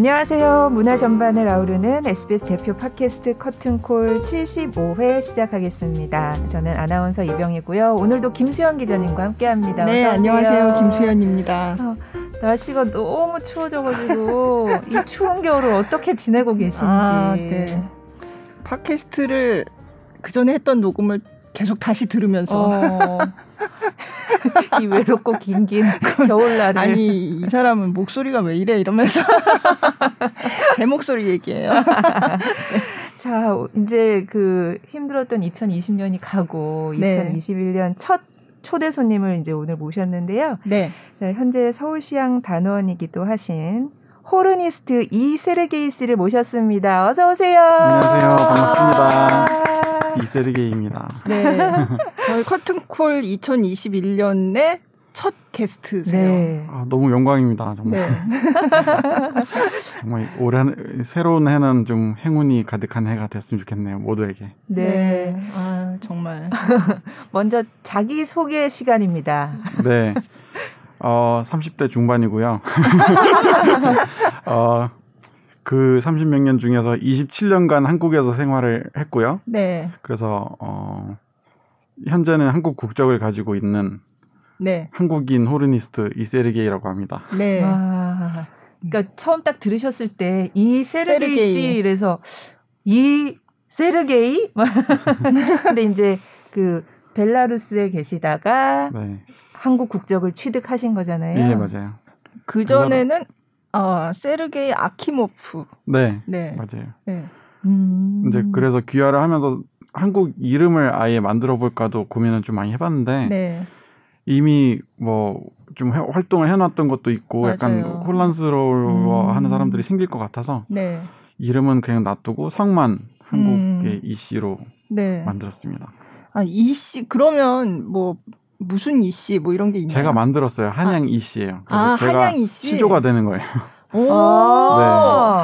안녕하세요. 문화 전반을 아우르는 SBS 대표 팟캐스트 커튼콜 75회 시작하겠습니다. 저는 아나운서 이병이고요. 오늘도 김수현 기자님과 함께합니다. 네, 안녕하세요. 김수현입니다. 어, 날씨가 너무 추워져가지고 이 추운 겨울을 어떻게 지내고 계신지. 아, 네. 팟캐스트를 그 전에 했던 녹음을 계속 다시 들으면서 어. 이 외롭고 긴긴 겨울날을 아니 이 사람은 목소리가 왜 이래 이러면서 제 목소리 얘기해요. 자 이제 그 힘들었던 2020년이 가고 네. 2021년 첫 초대 손님을 이제 오늘 모셨는데요. 네. 자, 현재 서울시향 단원이기도 하신 호르니스트 이세르게이 씨를 모셨습니다. 어서 오세요. 안녕하세요. 반갑습니다. 이세르게이입니다. 네. 저희 커튼콜 2021년의 첫 게스트세요. 네. 아, 너무 영광입니다. 정말. 네. 정말 올해 새로운 해는 좀 행운이 가득한 해가 됐으면 좋겠네요. 모두에게. 네. 네. 아, 정말. 먼저 자기 소개 시간입니다. 네. 어, 30대 중반이고요. 어, 그 30몇 년 중에서 27년간 한국에서 생활을 했고요. 네. 그래서 어 현재는 한국 국적을 가지고 있는 네. 한국인 호르니스트 이세르게이라고 합니다. 네. 아, 그러니까 처음 딱 들으셨을 때 이세르게이 씨 이래서 이 세르게이 근데 이제 그 벨라루스에 계시다가 네. 한국 국적을 취득하신 거잖아요. 네, 맞아요. 그 전에는 어, 세르게이 아키모프. 네. 네. 맞아요. 네. 음. 이제 그래서 귀화를 하면서 한국 이름을 아예 만들어 볼까도 고민을 좀 많이 해봤는데 네. 이미 뭐 좀 활동을 해놨던 것도 있고 맞아요. 약간 혼란스러워하는 음. 사람들이 생길 것 같아서 네. 이름은 그냥 놔두고 성만 한국의 음. 이씨로 네. 만들었습니다. 아 이씨 그러면 뭐 무슨 이씨 뭐 이런 게 있나요? 제가 만들었어요. 한양 아. 이씨예요. 아, 한양 이씨. 시조가 되는 거예요. 오, 네.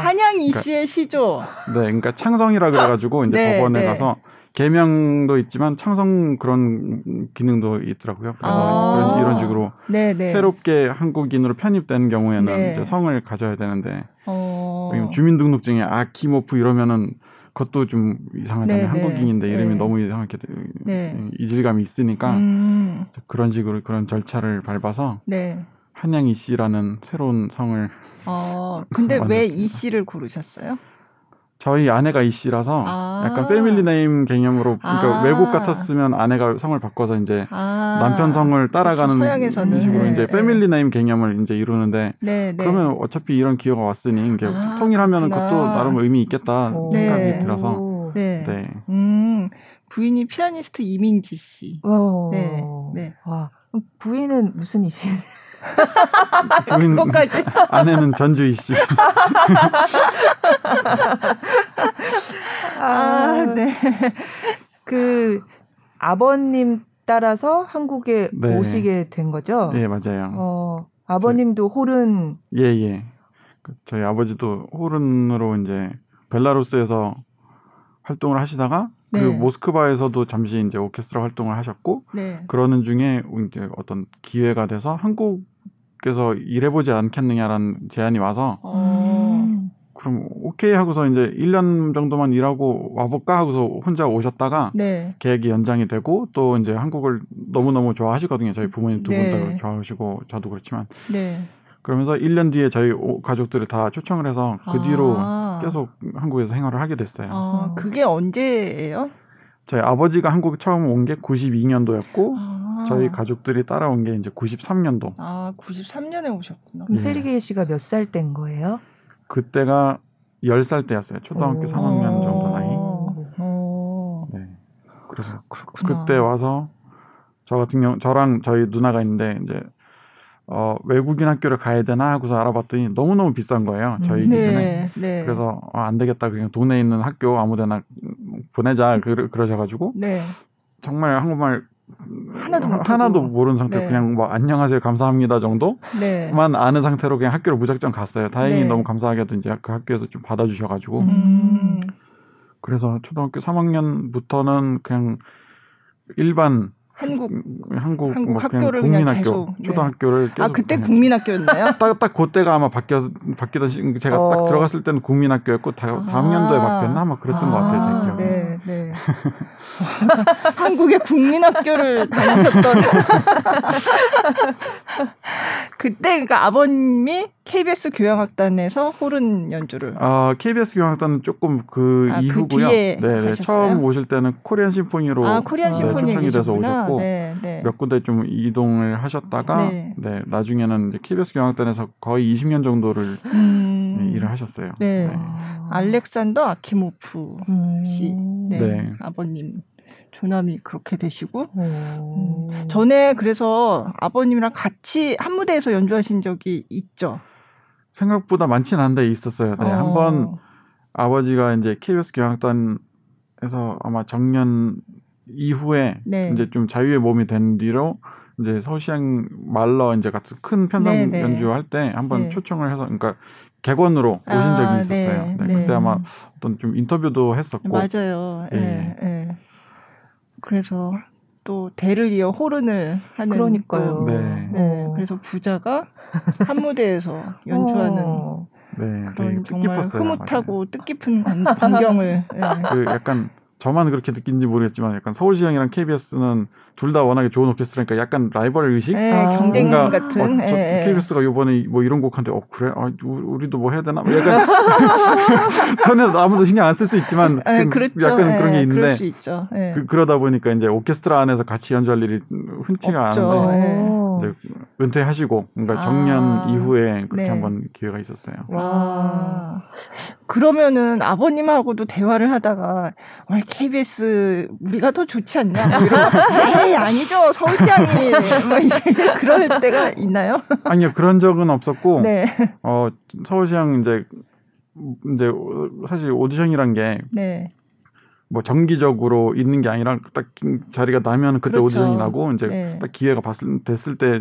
한양 이씨의 그러니까, 시조. 네, 그러니까 창성이라 그래가지고 이제 네, 법원에 네. 가서 개명도 있지만 창성 그런 기능도 있더라고요. 그래서 아~ 이런 식으로 네, 네. 새롭게 한국인으로 편입되는 경우에는 네. 이제 성을 가져야 되는데 어... 주민등록증에 아키모프 이러면은 그것도 좀 이상하잖아요. 네네. 한국인인데 이름이 네. 너무 이상하게 네. 이질감이 있으니까 음. 그런 식으로 그런 절차를 밟아서 네. 한양 이 씨라는 새로운 성을. 어, 근데 왜 이 씨를 고르셨어요? 저희 아내가 이 씨라서 아~ 약간 family name 개념으로 그러니까 아~ 외국 같았으면 아내가 성을 바꿔서 이제 아~ 남편 성을 따라가는 그렇죠, 식으로 네, 이제 family name 개념을 이제 이루는데 네, 네. 그러면 어차피 이런 기회가 왔으니 이게 아, 통일하면은 그것도 나름 의미 있겠다 생각이 네. 들어서 네. 네. 음, 부인이 피아니스트 이민지 씨. 오. 네. 네. 와. 부인은 무슨 이시? 부인 까지 아내는 전주희 씨. 아, 네. 그 아버님 따라서 한국에 네. 오시게 된 거죠? 네, 맞아요. 어, 아버님도 호른 예, 예. 그 저희 아버지도 호른으로 이제 벨라루스에서 활동을 하시다가 그 네. 그 모스크바에서도 잠시 이제 오케스트라 활동을 하셨고 네. 그러는 중에 이제 어떤 기회가 돼서 한국 에서 일해보지 않겠느냐라는 제안이 와서 음. 그럼 오케이 하고서 이제 1년 정도만 일하고 와볼까 하고서 혼자 오셨다가 네. 계획이 연장이 되고 또 이제 한국을 너무너무 좋아하시거든요. 저희 부모님 두 분다 네. 좋아하시고 저도 그렇지만 네. 그러면서 1년 뒤에 저희 가족들을 다 초청을 해서 그 뒤로 아. 계속 한국에서 생활을 하게 됐어요. 아, 그게 언제예요? 저희 아버지가 한국 처음 온 게 92년도였고 아. 저희 가족들이 따라온 게 이제 93년도. 아, 93년에 오셨구나. 그럼 예. 세리게 씨가 몇 살 땐 거예요? 그때가 10살 때였어요. 초등학교 오. 3학년 정도 나이. 오. 네. 그래서 그렇구나. 그때 와서 저 같은 경우 저랑 저희 누나가 있는데 이제 어, 외국인 학교를 가야 되나 하고서 알아봤더니 너무너무 비싼 거예요. 저희 음, 네, 기준에. 네. 그래서 어, 안 되겠다. 그냥 동네에 있는 학교 아무데나 보내자. 그, 그러셔가지고. 네. 정말 한국말 하나도, 하나도 모르는 상태 네. 그냥 뭐 안녕하세요 감사합니다 정도만 네. 아는 상태로 그냥 학교를 무작정 갔어요. 다행히 네. 너무 감사하게도 이제 그 학교에서 좀 받아주셔가지고 음. 그래서 초등학교 3학년부터는 그냥 일반 한국 한국, 한국 뭐 학교를 국민학교 계속, 네. 초등학교를 아 그때 국민학교였나요? 딱 딱 그때가 아마 바뀌어 바뀌던 시, 제가 어. 딱 들어갔을 때는 국민학교였고 다, 다음 아. 연도에 바뀌었나 아마 그랬던 아. 것 같아요 제 기억. 네, 네. 한국의 국민학교를 다니셨던 그때 그러니까 아버님이 KBS 교향악단에서 호른 연주를. 아 KBS 교향악단은 조금 그 아, 그 이후고요. 그 네, 네. 처음 오실 때는 코리안 심포니로 아, 코리안 네, 심포니 초청이 돼서 오셨고 네, 네. 몇 군데 좀 이동을 하셨다가 네, 네 나중에는 이제 KBS 교향악단에서 거의 20년 정도를 음... 네, 일을 하셨어요. 네. 네. 알렉산더 아키모프 음... 씨, 네. 아버님. 조남이 그렇게 되시고 음. 전에 그래서 아버님이랑 같이 한 무대에서 연주하신 적이 있죠. 생각보다 많지는 않은데 있었어요. 네, 어. 한번 아버지가 이제 KBS 교향단에서 아마 정년 이후에 네. 이제 좀 자유의 몸이 된 뒤로 이제 서시양 말러 이제 같은 큰 편성 네, 네. 연주할 때 한번 네. 초청을 해서 그러니까 객원으로 오신 아, 적이 있었어요. 네, 네, 그때 아마 어떤 좀 인터뷰도 했었고 맞아요. 예. 예. 그래서 또 대를 이어 호른을 하는 그러니까요. 네. 네. 그래서 부자가 한 무대에서 연주하는 어. 네, 그런 정말 흐뭇하고 맞아요. 뜻깊은 광경을 네. 그 약간 저만 그렇게 느낀지 모르겠지만 약간 서울시향이랑 KBS는 둘 다 워낙에 좋은 오케스트라니까 약간 라이벌 의식, 네, 아, 경쟁 같은. 어, 저 네. KBS가 요번에 뭐 이런 곡한테 어 그래, 아, 우리도 뭐 해야 되나? 뭐 약간 전에 아무도 신경 안 쓸 수 있지만 네, 그렇죠. 약간 네, 그런 게 있는데 네. 그, 그러다 보니까 이제 오케스트라 안에서 같이 연주할 일이 흔치가 없죠. 않은데 네. 이제 은퇴하시고 뭔가 정년 아, 이후에 그렇게 한번 기회가 있었어요. 와. 그러면은 아버님하고도 대화를 하다가 어, KBS 우리가 더 좋지 않냐? 뭐 이런 에이 아니죠 서울시향이 뭐 그럴 때가 있나요? 아니요 그런 적은 없었고 네. 어 서울시향 이제 이제 사실 오디션이란 게 네. 뭐 정기적으로 있는 게 아니라 딱 자리가 나면 그때 그렇죠. 오디션이 나고 이제 네. 딱 기회가 봤을 됐을 때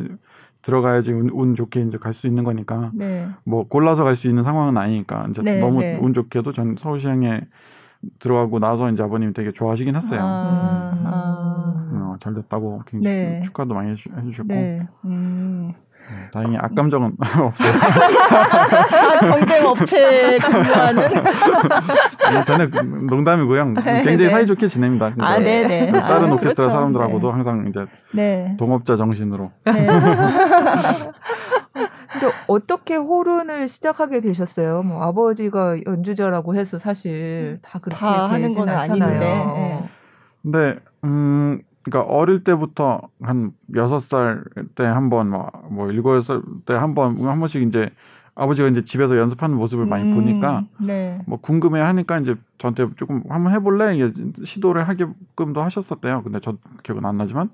들어가야지 운, 운 좋게 이제 갈 수 있는 거니까 네. 뭐 골라서 갈 수 있는 상황은 아니니까 이제 네, 너무 네. 운 좋게도 전 서울시향에 들어가고 나서 이제 아버님이 되게 좋아하시긴 했어요. 아, 음. 잘 됐다고 굉장히 네. 축하도 많이 해주, 셨고 네. 음. 네, 다행히 악감정은 없어요. 아, 경쟁 업체 근무하는. 저는 그 농담이고요. 네, 굉장히 네. 사이좋게 지냅니다. 아, 네네. 그 다른 아, 오케스트라 그렇죠. 사람들하고도 네. 항상 이제 네. 동업자 정신으로. 네. 근데 어떻게 호른을 시작하게 되셨어요? 뭐 아버지가 연주자라고 해서 사실 다 그렇게 다 하는 건 아닌데. 네. 근데 음 그러니까 어릴 때부터 한 여섯 살 때 한 번, 뭐, 뭐 일곱 살 때 한 번, 한 번씩 이제 아버지가 이제 집에서 연습하는 모습을 많이 음, 보니까 네. 뭐 궁금해 하니까 이제 저한테 조금 한번 해볼래? 이게 시도를 하게끔도 하셨었대요. 근데 저 기억은 안 나지만.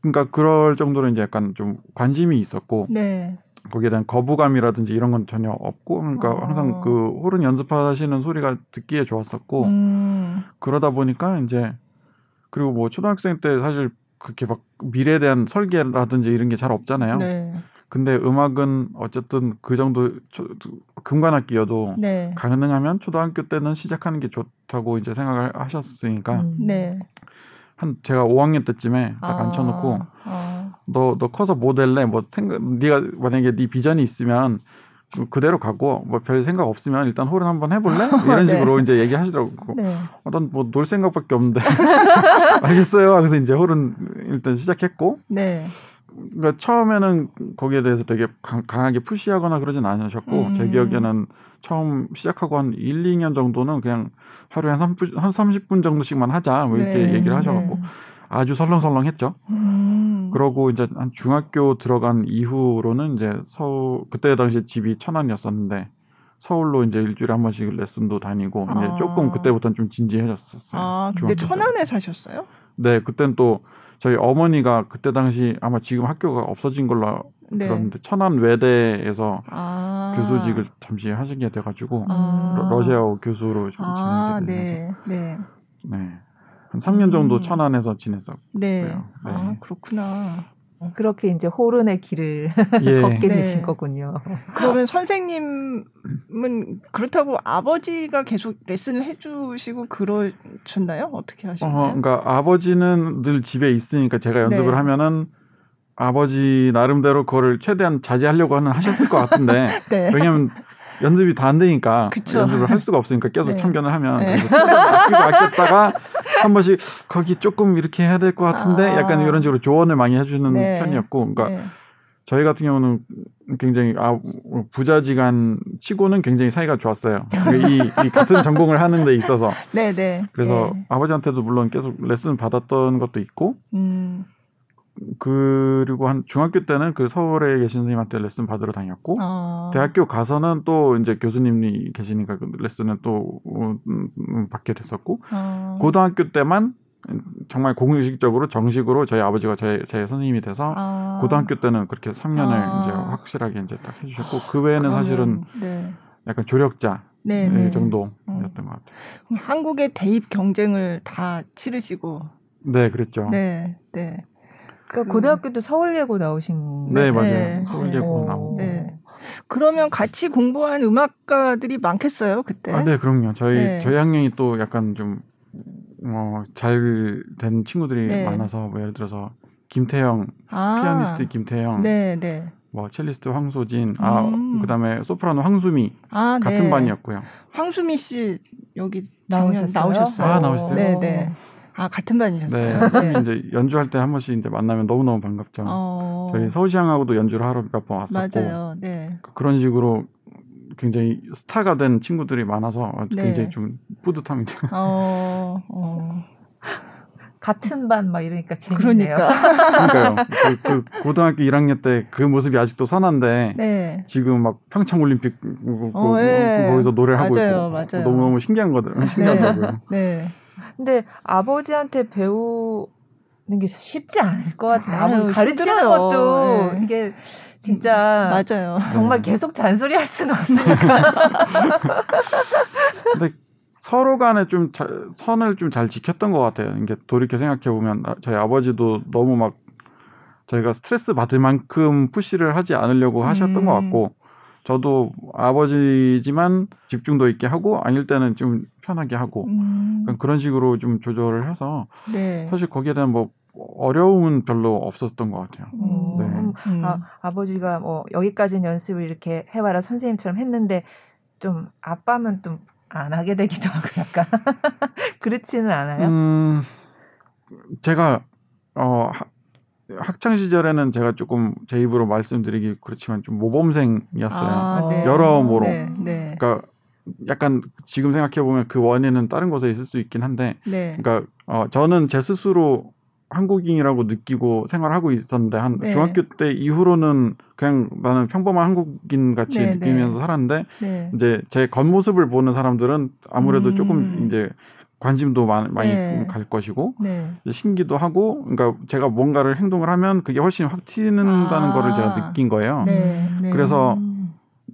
그러니까 그럴 정도로 이제 약간 좀 관심이 있었고. 네. 거기에 대한 거부감이라든지 이런 건 전혀 없고 그러니까 어. 항상 그 호른 연습하시는 소리가 듣기에 좋았었고 음. 그러다 보니까 이제 그리고 뭐 초등학생 때 사실 그렇게 막 미래에 대한 설계라든지 이런 게 잘 없잖아요. 네. 근데 음악은 어쨌든 그 정도 초, 금관악기여도 네. 가능하면 초등학교 때는 시작하는 게 좋다고 이제 생각을 하셨으니까 음. 네. 한 제가 5학년 때쯤에 딱 아. 앉혀놓고 아. 너, 너 커서 뭐 될래? 뭐 생각, 네가 만약에 네 비전이 있으면 그대로 가고 뭐 별 생각 없으면 일단 홀은 한번 해볼래? 이런 네. 식으로 이제 얘기하시더라고. 네. 어, 난뭐 놀 생각밖에 없는데 알겠어요. 그래서 이제 홀은 일단 시작했고. 네. 그러니까 처음에는 거기에 대해서 되게 강, 하게 푸시하거나 그러진 않으셨고 음. 제 기억에는 처음 시작하고 한 1, 2년 정도는 그냥 하루에 한 30분, 한 30분 정도씩만 하자 뭐 이렇게 네. 얘기를 하셔갖고 네. 아주 설렁설렁했죠. 음. 그러고 이제 한 중학교 들어간 이후로는 이제 서울 그때 당시 집이 천안이었었는데 서울로 이제 일주일에 한 번씩 레슨도 다니고 아. 이제 조금 그때부터는 좀 진지해졌었어요. 아, 근데 천안에 사셨어요? 네, 그땐 또 저희 어머니가 그때 당시 아마 지금 학교가 없어진 걸로 네. 들었는데 천안 외대에서 아. 교수직을 잠시 하시게 돼가지고 아. 러시아어 교수로 좀 아, 지내게 되면서 네. 네. 네. 한 3년 정도 음. 천안에서 지냈었어요. 네. 네. 아, 그렇구나. 그렇게 이제 호른의 길을 예. 걷게 네. 되신 거군요. 그러면 선생님은 그렇다고 아버지가 계속 레슨을 해주시고 그러셨나요? 어떻게 하셨나요? 어, 그러니까 아버지는 늘 집에 있으니까 제가 연습을 네. 하면은 아버지 나름대로 그거를 최대한 자제하려고 하는 하셨을 것 같은데 네. 왜냐하면 연습이 다 안 되니까 그쵸. 연습을 할 수가 없으니까 계속 네. 참견을 하면 네. 아끼고 아꼈다가 한 번씩 거기 조금 이렇게 해야 될 것 같은데 아. 약간 이런 식으로 조언을 많이 해주는 네. 편이었고 그러니까 네. 저희 같은 경우는 굉장히 아, 부자지간 치고는 굉장히 사이가 좋았어요. 이, 이 같은 전공을 하는 데 있어서. 네네. 네. 그래서 네. 아버지한테도 물론 계속 레슨 받았던 것도 있고, 음. 그리고 한 중학교 때는 그 서울에 계신 선생님한테 레슨 받으러 다녔고 어. 대학교 가서는 또 이제 교수님이 계시니까 그 레슨은 또 음, 음, 받게 됐었고 어. 고등학교 때만 정말 공식적으로 정식으로 저희 아버지가 제, 제 선생님이 돼서 어. 고등학교 때는 그렇게 3년을 이제 확실하게 이제 딱 해주셨고 그 외에는 그러면, 사실은 네. 약간 조력자 네, 네. 정도였던 어. 것 같아요. 한국의 대입 경쟁을 다 치르시고 네, 그랬죠. 네, 네. 그러니까 음. 고등학교도 서울예고 나오신 네 맞아요 네. 서울예고 나오고 네. 그러면 같이 공부한 음악가들이 많겠어요 그때 아 네 그럼요 저희 네. 저희 학년이 또 약간 좀 어, 잘된 친구들이 네. 많아서 뭐 예를 들어서 김태형 아. 피아니스트 김태형 네, 네. 뭐 첼리스트 황소진 아 음. 그다음에 소프라노 황수미 아, 같은 네. 반이었고요 황수미 씨 여기 나오셨어요? 나오셨어요? 아 나오셨어요? 네네 네. 아 같은 반이셨어요. 네, 선생님 이제 연주할 때 한 번씩 이제 만나면 너무 너무 반갑죠. 어... 저희 서울시향하고도 연주를 하러 몇 번 왔었고, 맞아요. 네. 그 그런 식으로 굉장히 스타가 된 친구들이 많아서 네. 굉장히 좀 뿌듯합니다. 어... 어... 같은 반 막 이러니까 재밌네요. 그러니까. 그러니까요. 그, 그, 고등학교 1학년 때 그 모습이 아직도 선한데 네. 지금 막 평창 올림픽 어, 네. 거기서 노래를 하고 맞아요, 있고 맞아요. 너무 너무 신기한 거들 신기하더라고요. 네. 근데 아버지한테 배우는 게 쉽지 않을 것 같아요. 아버지 가르치는 힘들어요. 것도 네. 이게 진짜 맞아요. 정말 계속 잔소리 할 수는 없으니까. 근데 서로 간에 좀 자, 선을 좀 잘 지켰던 것 같아요. 이게 돌이켜 생각해 보면 아, 저희 아버지도 너무 막 저희가 스트레스 받을 만큼 푸시를 하지 않으려고 하셨던 음. 것 같고 저도 아버지지만 집중도 있게 하고 아닐 때는 좀 편하게 하고 음. 그런 식으로 좀 조절을 해서 네. 사실 거기에 대한 뭐 어려움은 별로 없었던 것 같아요. 음. 네. 음. 아, 아버지가 뭐 여기까지는 연습을 이렇게 해와라 선생님처럼 했는데 좀 아빠면 좀 안 하게 되기도 하고 약간 그렇지는 않아요. 음, 제가 어 학창 시절에는 제가 조금 제 입으로 말씀드리기 그렇지만 좀 모범생이었어요. 아, 네. 여러모로. 네, 네. 그러니까 약간 지금 생각해 보면 그 원인은 다른 곳에 있을 수 있긴 한데, 네. 그러니까 어, 저는 제 스스로 한국인이라고 느끼고 생활하고 있었는데 한 네. 중학교 때 이후로는 그냥 나는 평범한 한국인 같이 네, 느끼면서 살았는데 이제 제 겉모습을 보는 사람들은 아무래도 음. 조금 이제 관심도 많이, 네. 갈 것이고 네. 신기도 하고 그러니까 제가 뭔가를 행동을 하면 그게 훨씬 확 튀는다는 아. 거를 제가 느낀 거예요. 네. 네. 그래서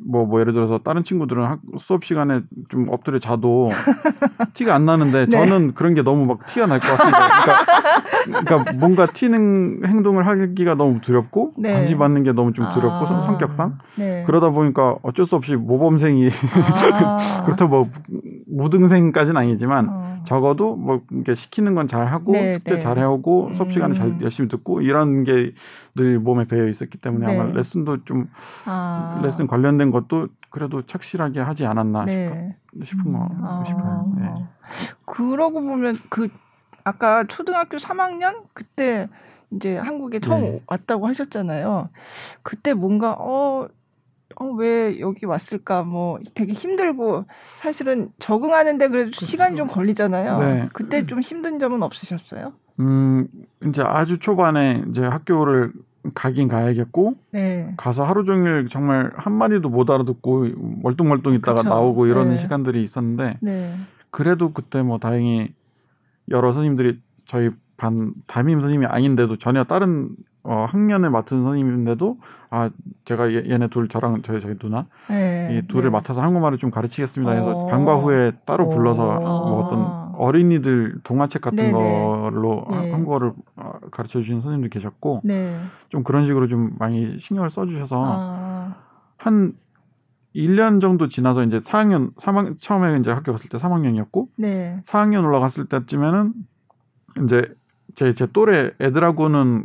뭐, 뭐 예를 들어서 다른 친구들은 학, 수업 시간에 좀 엎드려 자도 티가 안 나는데 네. 저는 그런 게 너무 막 티가 날 것 같아요. 그러니까, 그러니까 뭔가 튀는 행동을 하기가 너무 두렵고 네. 관심받는 게 너무 좀 두렵고 아. 성격상 네. 그러다 보니까 어쩔 수 없이 모범생이 아. 그렇다고 뭐 무등생까지는 아니지만 어. 적어도 뭐 이렇게 시키는 건 잘 하고 네, 숙제 네. 잘 해오고 수업 시간에 음. 잘 열심히 듣고 이런 게 늘 몸에 배어 있었기 때문에 네. 아마 레슨도 좀 아. 레슨 관련된 것도 그래도 착실하게 하지 않았나 네. 싶, 은거 음. 아. 싶어요. 네. 그러고 보면 그 아까 초등학교 3학년 그때 이제 한국에 처음 네. 왔다고 하셨잖아요. 그때 뭔가 어 어, 왜 여기 왔을까? 뭐 되게 힘들고 사실은 적응하는데 그래도 그렇죠. 시간이 좀 걸리잖아요. 네. 그때 좀 힘든 점은 없으셨어요? 음, 이제 아주 초반에 이제 학교를 가긴 가야겠고 네. 가서 하루 종일 정말 한 마디도 못 알아듣고 멀뚱멀뚱 있다가 그쵸. 나오고 이런 네. 시간들이 있었는데 네. 그래도 그때 뭐 다행히 여러 선생님들이 저희 반 담임 선생님이 아닌데도 전혀 다른 어, 학년을 맡은 선생님인데도 아 제가 얘, 네둘 저랑 저희 저희 누나 네, 이 둘을 네. 맡아서 한국말을 좀 가르치겠습니다 해서 어. 방과 후에 따로 불러서 뭐 어떤 어린이들 동화책 같은 네, 네. 걸로 네. 한국어를 아, 가르쳐 주신 선생님도 계셨고 네. 좀 그런 식으로 좀 많이 신경을 써주셔서 아. 한 1년 정도 지나서 이제 4학년 3학 처음에 이제 학교 갔을 때 3학년이었고 네. 4학년 올라갔을 때쯤에는 이제 제, 제 또래 애들하고는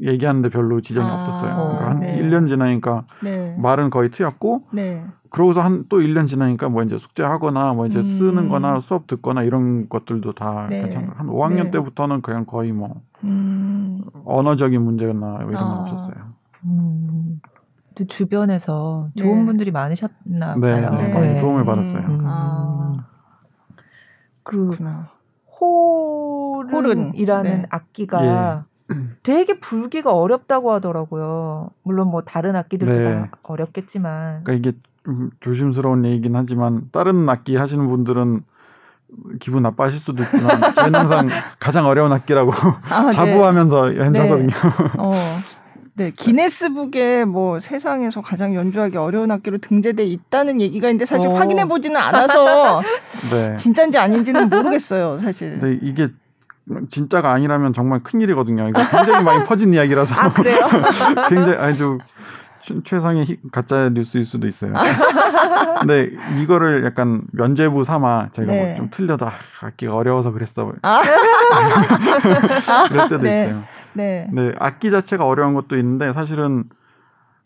얘기하는데 별로 지장이 아, 없었어요. 그러니까 한 네. 1년 지나니까 네. 말은 거의 트였고, 네. 그러고서 한 또 1년 지나니까 뭐 이제 숙제하거나 뭐 이제 음. 쓰는 거나 수업 듣거나 이런 것들도 다 네. 괜찮아요. 한 5학년 때부터는 그냥 거의 뭐 음. 언어적인 문제나 이런 건 아. 없었어요. 음. 또 주변에서 좋은 네. 분들이 많으셨나 네, 봐요. 네, 네. 도움을 받았어요. 음. 아. 그 호른이라는 네. 악기가 예. 되게 불기가 어렵다고 하더라고요. 물론 뭐 다른 악기들도 네. 다 어렵겠지만. 그러니까 이게 좀 조심스러운 얘기긴 하지만 다른 악기 하시는 분들은 기분 나빠하실 수도 있지만 저희는 항상 가장 어려운 악기라고 아, 네. 자부하면서 연주하거든요. 어. 네, 기네스북에 뭐 세상에서 가장 연주하기 어려운 악기로 등재돼 있다는 얘기가 있는데 사실 어. 확인해 보지는 않아서 네. 진짜인지 아닌지는 모르겠어요, 사실. 네, 이게 진짜가 아니라면 정말 큰 일이거든요. 이거 굉장히 많이 퍼진 이야기라서. 아, 그래요? 굉장히 아주 최상의 가짜 뉴스일 수도 있어요. 근데 이거를 약간 면죄부 삼아 제가 뭐 네. 뭐좀 틀려도 아, 악기가 어려워서 그랬어. 아. 그럴 때도 네. 있어요. 네. 네, 악기 자체가 어려운 것도 있는데 사실은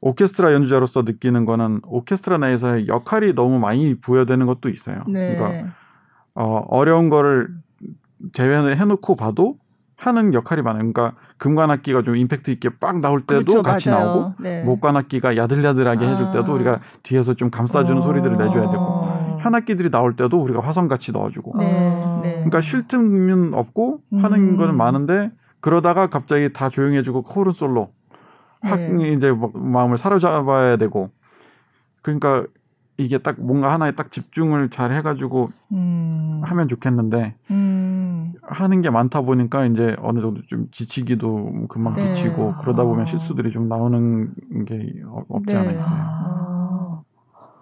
오케스트라 연주자로서 느끼는 거는 오케스트라 내에서의 역할이 너무 많이 부여되는 것도 있어요. 네. 그러니까 어, 어려운 거를 제외해 놓고 봐도 하는 역할이 많아요. 그러니까 금관악기가 좀 임팩트 있게 빡 나올 때도 그렇죠, 같이 맞아요. 나오고 네. 목관악기가 야들야들하게 아. 해줄 때도 우리가 뒤에서 좀 감싸주는 어. 소리들을 내줘야 되고 현악기들이 나올 때도 우리가 화성 같이 넣어주고. 네. 네. 그러니까 쉴 틈은 없고 하는 음. 거는 많은데 그러다가 갑자기 다 조용해지고 코른 솔로 확 네. 이제 마음을 사로잡아야 되고 그러니까 이게 딱 뭔가 하나에 딱 집중을 잘 해가지고 음. 하면 좋겠는데 음. 하는 게 많다 보니까 이제 어느 정도 좀 지치기도 금방 네. 지치고 그러다 보면 아. 실수들이 좀 나오는 게 없지 않아 네. 있어요. 아.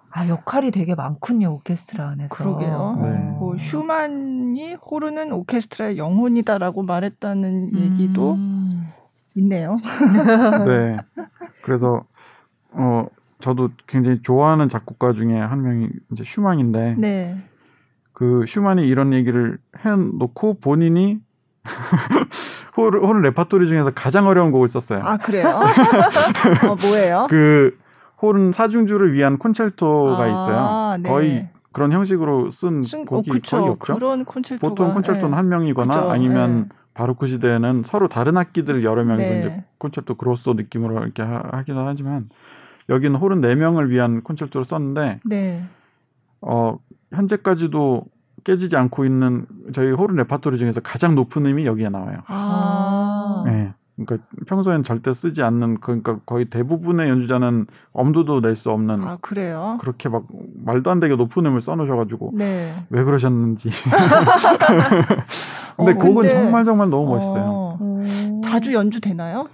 아 역할이 되게 많군요 오케스트라 안에서. 그러게요. 네. 뭐 슈만이 호른은 오케스트라의 영혼이다라고 말했다는 음. 얘기도 있네요. 네. 그래서 어 저도 굉장히 좋아하는 작곡가 중에 한 명이 이제 슈만인데 네. 그 슈만이 이런 얘기를 해놓고 본인이 호른, 호른 레파토리 중에서 가장 어려운 곡을 썼어요. 아 그래요? 어, 뭐예요? 그 호른 사중주를 위한 콘체르토가 아, 있어요. 네. 거의 그런 형식으로 쓴, 쓴 곡이 어, 거의 없죠. 콘체르토가, 보통 콘체르토는 네. 한 명이거나 그쵸, 아니면 네. 바로크 시대에는 서로 다른 악기들 여러 명이서 네. 이제 콘체르토 그로소 느낌으로 이렇게 하기도 하지만 여기는 호른 4명을 위한 콘체르토를 썼는데 네. 어, 현재까지도 깨지지 않고 있는 저희 호른 레파토리 중에서 가장 높은 음이 여기에 나와요. 아. 네. 그러니까 평소엔 절대 쓰지 않는 그러니까 거의 대부분의 연주자는 엄두도 낼 수 없는 아 그래요? 그렇게 막 말도 안 되게 높은 음을 써놓으셔가지고 네. 왜 그러셨는지 근데 어, 곡은 근데... 정말 정말 너무 멋있어요. 어, 음... 자주 연주 되나요?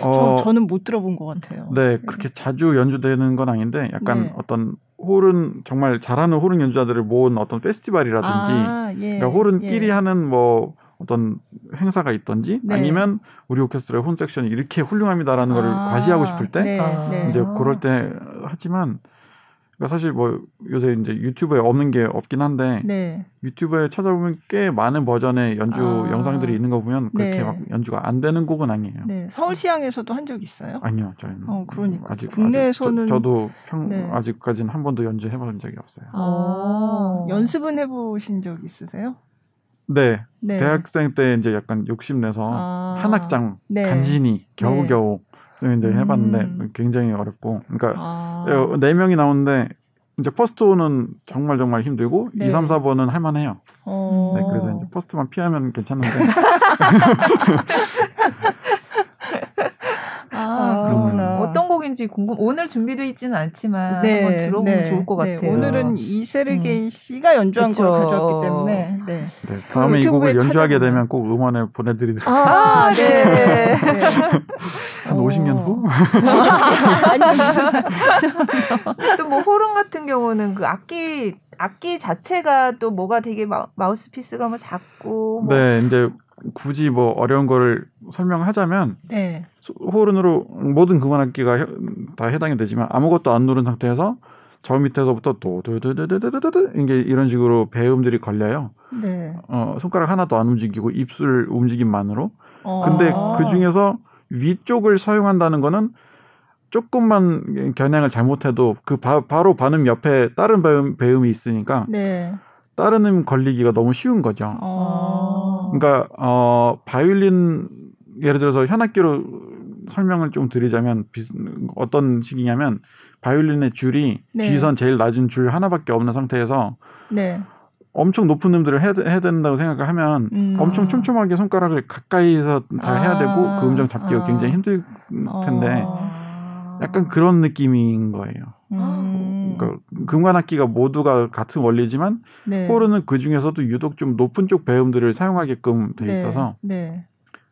어, 저, 저는 못 들어본 것 같아요. 네, 그렇게 자주 연주되는 건 아닌데 약간 네. 어떤 홀은 정말 잘하는 호른 연주자들을 모은 어떤 페스티벌이라든지 아, 예, 그러니까 호른끼리 예. 하는 뭐 어떤 행사가 있던지 네. 아니면 우리 오케스트라의 혼 섹션이 이렇게 훌륭합니다라는 아, 거를 과시하고 싶을 때 네, 네. 이제 그럴 때 하지만 그러니까 사실 뭐 요새 이제 유튜브에 없는 게 없긴 한데 네. 유튜브에 찾아보면 꽤 많은 버전의 연주 아. 영상들이 있는 거 보면 그렇게 네. 막 연주가 안 되는 곡은 아니에요. 네. 서울시향에서도 한 적 있어요? 아니요, 저희는. 어, 그러니까 아직 국내에서는 저, 도 평, 네. 아직까지는 한 번도 연주해 본 적이 없어요. 아. 연습은 해보신 적 있으세요? 네. 네. 대학생 때 이제 약간 욕심내서 아. 한 학장 네. 간신히 겨우겨우 이제 해봤는데 음. 굉장히 어렵고 그러니까 아. 네 명이 나오는데 이제 first는 정말 정말 힘들고 네. 2, 3, 4번은 할만해요. 어. 네, 그래서 이제 first만 피하면 괜찮은데. 아, 어떤 곡인지 궁금. 오늘 준비되어 있지는 않지만 네, 한번 들어보면 네, 좋을 것 네, 같아요. 오늘은 이세르게이 음. 씨가 연주한 그쵸. 걸 가져왔기 때문에. 네. 네 다음에 이 곡을 연주하게 찾아보면. 되면 꼭 음원을 보내드리도록 아, 하겠습니다. 네. 한 50년 후? 또 뭐 호른 같은 경우는 그 악기 악기 자체가 또 뭐가 되게 마, 우스 피스가 뭐 작고 뭐. 네 이제 굳이 뭐 어려운 거를 설명하자면 네. 호른으로 모든 금관악기가 다 해당이 되지만 아무것도 안 누른 상태에서 저 밑에서부터 도도도도도도도 이게 이런 식으로 배음들이 걸려요. 네. 어, 손가락 하나도 안 움직이고 입술 움직임만으로. 어. 근데 그 중에서 위쪽을 사용한다는 거는 조금만 겨냥을 잘못해도 그 바, 로 반음 옆에 다른 배음, 배음이 있으니까 네. 다른 음 걸리기가 너무 쉬운 거죠. 어. 그러니까 어 바이올린 예를 들어서 현악기로 설명을 좀 드리자면 비, 어떤 식이냐면 바이올린의 줄이 네. G선 제일 낮은 줄 하나밖에 없는 상태에서 네. 엄청 높은 음들을 해야, 해야 된다고 생각을 하면 음. 엄청 촘촘하게 손가락을 가까이서 다 아. 해야 되고 그 음정 잡기가 아. 굉장히 힘들 텐데 아. 약간 그런 느낌인 거예요. 음. 그러니까 금관악기가 모두가 같은 원리지만 네. 호르는 그 중에서도 유독 좀 높은 쪽 배음들을 사용하게끔 돼 네. 있어서 네.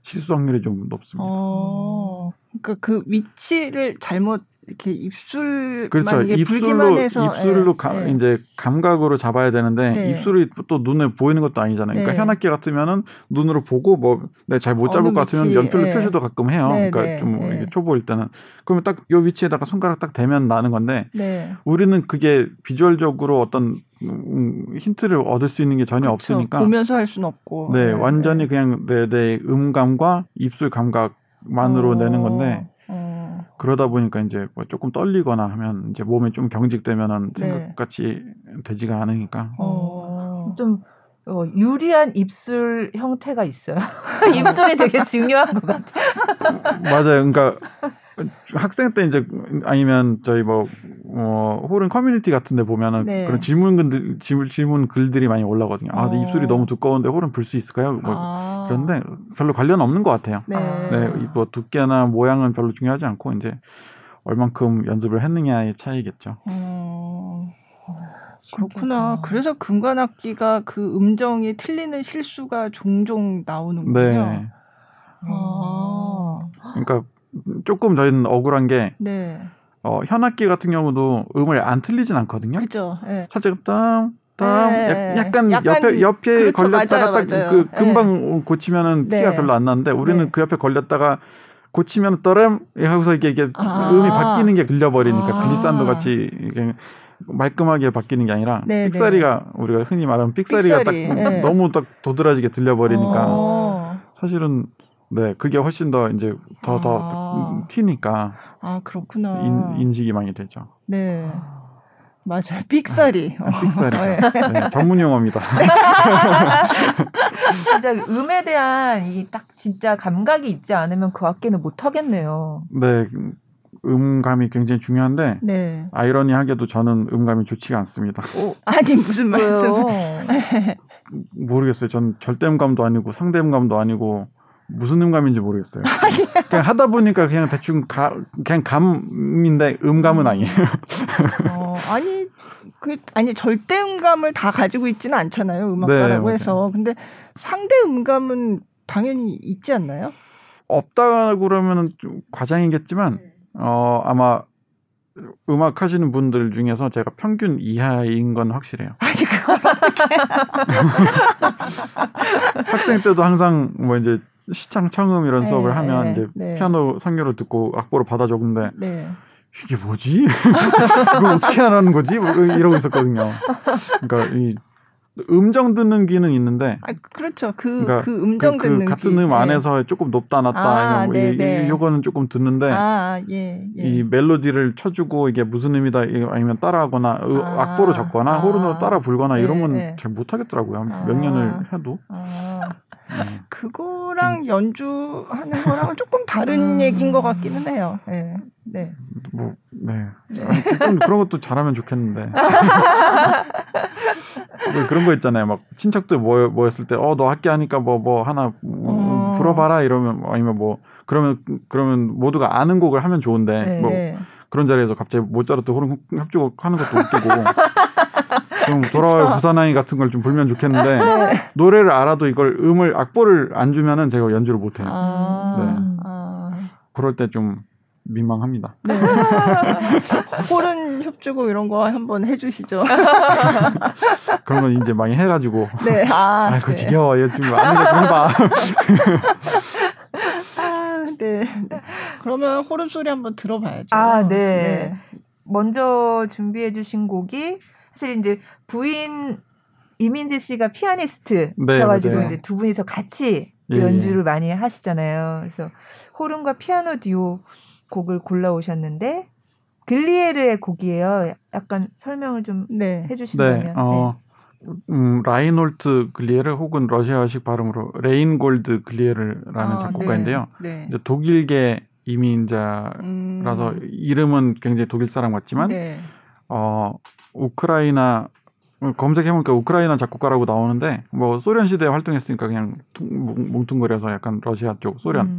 실수 확률이 좀 높습니다. 어. 그러니까 그 위치를 잘못 이렇게 입술 그렇죠. 입술로 입술로 예, 가, 예. 이제 감각으로 잡아야 되는데 네. 입술이 또 눈에 보이는 것도 아니잖아요. 그러니까 네. 현악기 같으면은 눈으로 보고 뭐잘못 네, 잡을 것 같으면 연필로 예. 표시도 가끔 해요. 네, 그러니까 네, 좀 네. 초보일 때는 그러면 딱 요 위치에다가 손가락 딱 대면 나는 건데 네. 우리는 그게 비주얼적으로 어떤 음, 힌트를 얻을 수 있는 게 전혀 그렇죠. 없으니까 보면서 할 수는 없고 네, 완전히 그냥 내, 내 음감과 입술 감각 만으로 어. 내는 건데 그러다 보니까 이제 뭐 조금 떨리거나 하면 이제 몸이 좀 경직되면은 네. 생각같이 되지가 않으니까. 어, 좀 어, 유리한 입술 형태가 있어요. 입술이 되게 중요한 것 같아요. 맞아요. 그러니까 학생 때 이제 아니면 저희 뭐, 뭐 호른 커뮤니티 같은 데 보면은 네. 그런 질문글 질문, 질문 글들이 많이 올라거든요. 아, 어. 입술이 너무 두꺼운데 호른 불 수 있을까요? 뭐 아. 그런데 별로 관련 없는 것 같아요. 네. 네. 뭐 두께나 모양은 별로 중요하지 않고 이제 얼만큼 연습을 했느냐의 차이겠죠. 어. 그렇구나. 그래서 금관악기가 그 음정이 틀리는 실수가 종종 나오는군요. 네. 아. 그러니까 조금 저희는 억울한 게 네. 어, 현악기 같은 경우도 음을 안 틀리진 않거든요. 그죠. 네. 살짝 땀, 땀, 네. 약간, 약간, 옆에 옆에 그렇죠. 걸렸다가 딱그 금방 네. 고치면은 티가 네. 별로 안 나는데 우리는 네. 그 옆에 걸렸다가 고치면 떠름 하고서 이게, 이게 아. 음이 바뀌는 게 들려버리니까 아. 글리산도 같이 이게 말끔하게 바뀌는 게 아니라 네, 삑사리가 우리가 흔히 말하는 삑사리가 삑사리. 딱 너무 딱 도드라지게 들려버리니까 어. 사실은 네, 그게 훨씬 더 이제 더더 더 아. 튀니까. 아 그렇구나. 인, 인식이 많이 되죠. 네. 맞아요. 삑사리. 아, 삑사리. 네. 네, 전문 용어입니다. 진짜 음에 대한 이 딱 진짜 감각이 있지 않으면 그 악기는 못 하겠네요. 네. 음감이 굉장히 중요한데 네. 아이러니하게도 저는 음감이 좋지가 않습니다. 오, 아니 무슨 말씀? 모르겠어요. 전 절대 음감도 아니고 상대 음감도 아니고 무슨 음감인지 모르겠어요. 그냥 하다 보니까 그냥 대충 가, 그냥 감인데 음감은 음. 아니에요. 어, 아니 그 아니 절대 음감을 다 가지고 있지는 않잖아요. 음악가라고 네, 해서. 근데 상대 음감은 당연히 있지 않나요? 없다고 그러면은 좀 과장이겠지만 어 아마 음악 하시는 분들 중에서 제가 평균 이하인 건 확실해요. 아니 그걸 어떻게? 학생 때도 항상 뭐 이제 시창 청음 이런 수업을 네, 하면 네, 이제 네. 피아노 상료를 듣고 악보를 받아 적은데 네. 이게 뭐지? 이걸 어떻게 하라는 거지? 뭐 이러고 있었거든요. 그러니까 이 음정 듣는 귀는 있는데. 아, 그렇죠. 그, 그러니까 그 음정 그, 그 듣는 같은 음 안에서 네. 조금 높다 낮다 아, 뭐 이, 이, 요거는 조금 듣는데 아, 예, 예. 이 멜로디를 쳐주고 이게 무슨 의미다 아니면 따라하거나 아, 악보로 적거나 아, 호르노 따라 불거나 네, 이런 건잘 네. 못하겠더라고요. 몇 년을 해도. 아. 음. 그거 랑 연주하는 거랑은 조금 다른 음. 얘기인 것 같기는 해요. 네. 네. 뭐, 네. 좀 그런 것도 잘하면 좋겠는데. 뭐 그런 거 있잖아요. 막 친척들 뭐, 뭐였을 때, 어, 너 학기 하니까 뭐, 뭐 하나 뭐, 어. 불어봐라 이러면, 아니면 뭐, 그러면, 그러면 모두가 아는 곡을 하면 좋은데, 네. 뭐, 그런 자리에서 갑자기 모짜르트 호른 협주곡 하는 것도 웃기고. 좀 돌아와요 부산아이 같은 걸 좀 불면 좋겠는데 네. 노래를 알아도 이걸 음을 악보를 안 주면은 제가 연주를 못 해요. 아~ 네. 아~ 그럴 때 좀 민망합니다. 네. 호른 협주곡 이런 거 한번 해주시죠. 그런 건 이제 많이 해가지고. 네. 아, 아이고 네. 지겨워. 얘좀 아는 거좀 해봐. 그러면 호른 소리 한번 들어봐야죠. 아, 네. 네. 먼저 준비해 주신 곡이 사실 이제 부인 이민지 씨가 피아니스트여가지고 네, 이제 두 분이서 같이 예, 예. 연주를 예. 많이 하시잖아요. 그래서 호른과 피아노 듀오 곡을 골라 오셨는데 글리에르의 곡이에요. 약간 설명을 좀 네. 해주신다면. 네. 어, 네. 음, 라인홀트 글리에르 혹은 러시아식 발음으로 레인골드 글리에르라는 아, 작곡가인데요. 네. 네. 독일계 이민자라서 음. 이름은 굉장히 독일 사람 같지만 네. 어 우크라이나 검색해보니까 우크라이나 작곡가라고 나오는데 뭐 소련 시대에 활동했으니까 그냥 뭉뚱거려서 약간 러시아 쪽 소련 음.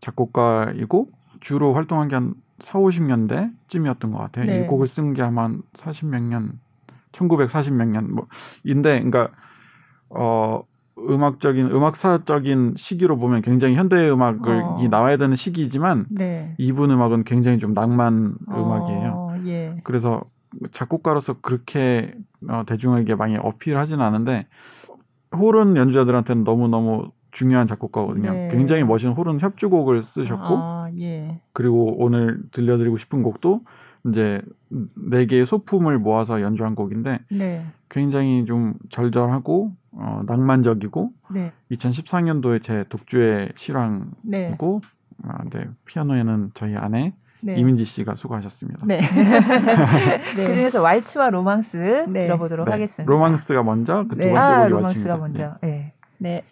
작곡가이고 주로 활동한 게 한 4, 50년대쯤이었던 것 같아요. 네. 이 곡을 쓴 게 아마 40몇 년, 1940몇 년 뭐인데 그러니까 어 음악적인 음악사적인 시기로 보면 굉장히 현대 음악이 어. 나와야 되는 시기지만 네. 이분 음악은 굉장히 좀 낭만 어, 음악이에요. 예. 그래서 작곡가로서 그렇게 어, 대중에게 많이 어필하지는 않은데 호른 연주자들한테는 너무 너무 중요한 작곡가거든요. 네. 굉장히 멋있는 호른 협주곡을 쓰셨고 아, 예. 그리고 오늘 들려드리고 싶은 곡도 이제 네 개의 소품을 모아서 연주한 곡인데 네. 굉장히 좀 절절하고 어, 낭만적이고 네. 2014년도에 제 독주의 실황이고 네. 아, 네, 피아노에는 저희 아내 네. 이민지 씨가 수고하셨습니다. 네. 네. 그 중에서 왈츠와 로망스 네. 들어보도록 네. 하겠습니다. 로망스가 먼저 그 두 번째 아, 곡이 로망스가 먼저. 네. 네.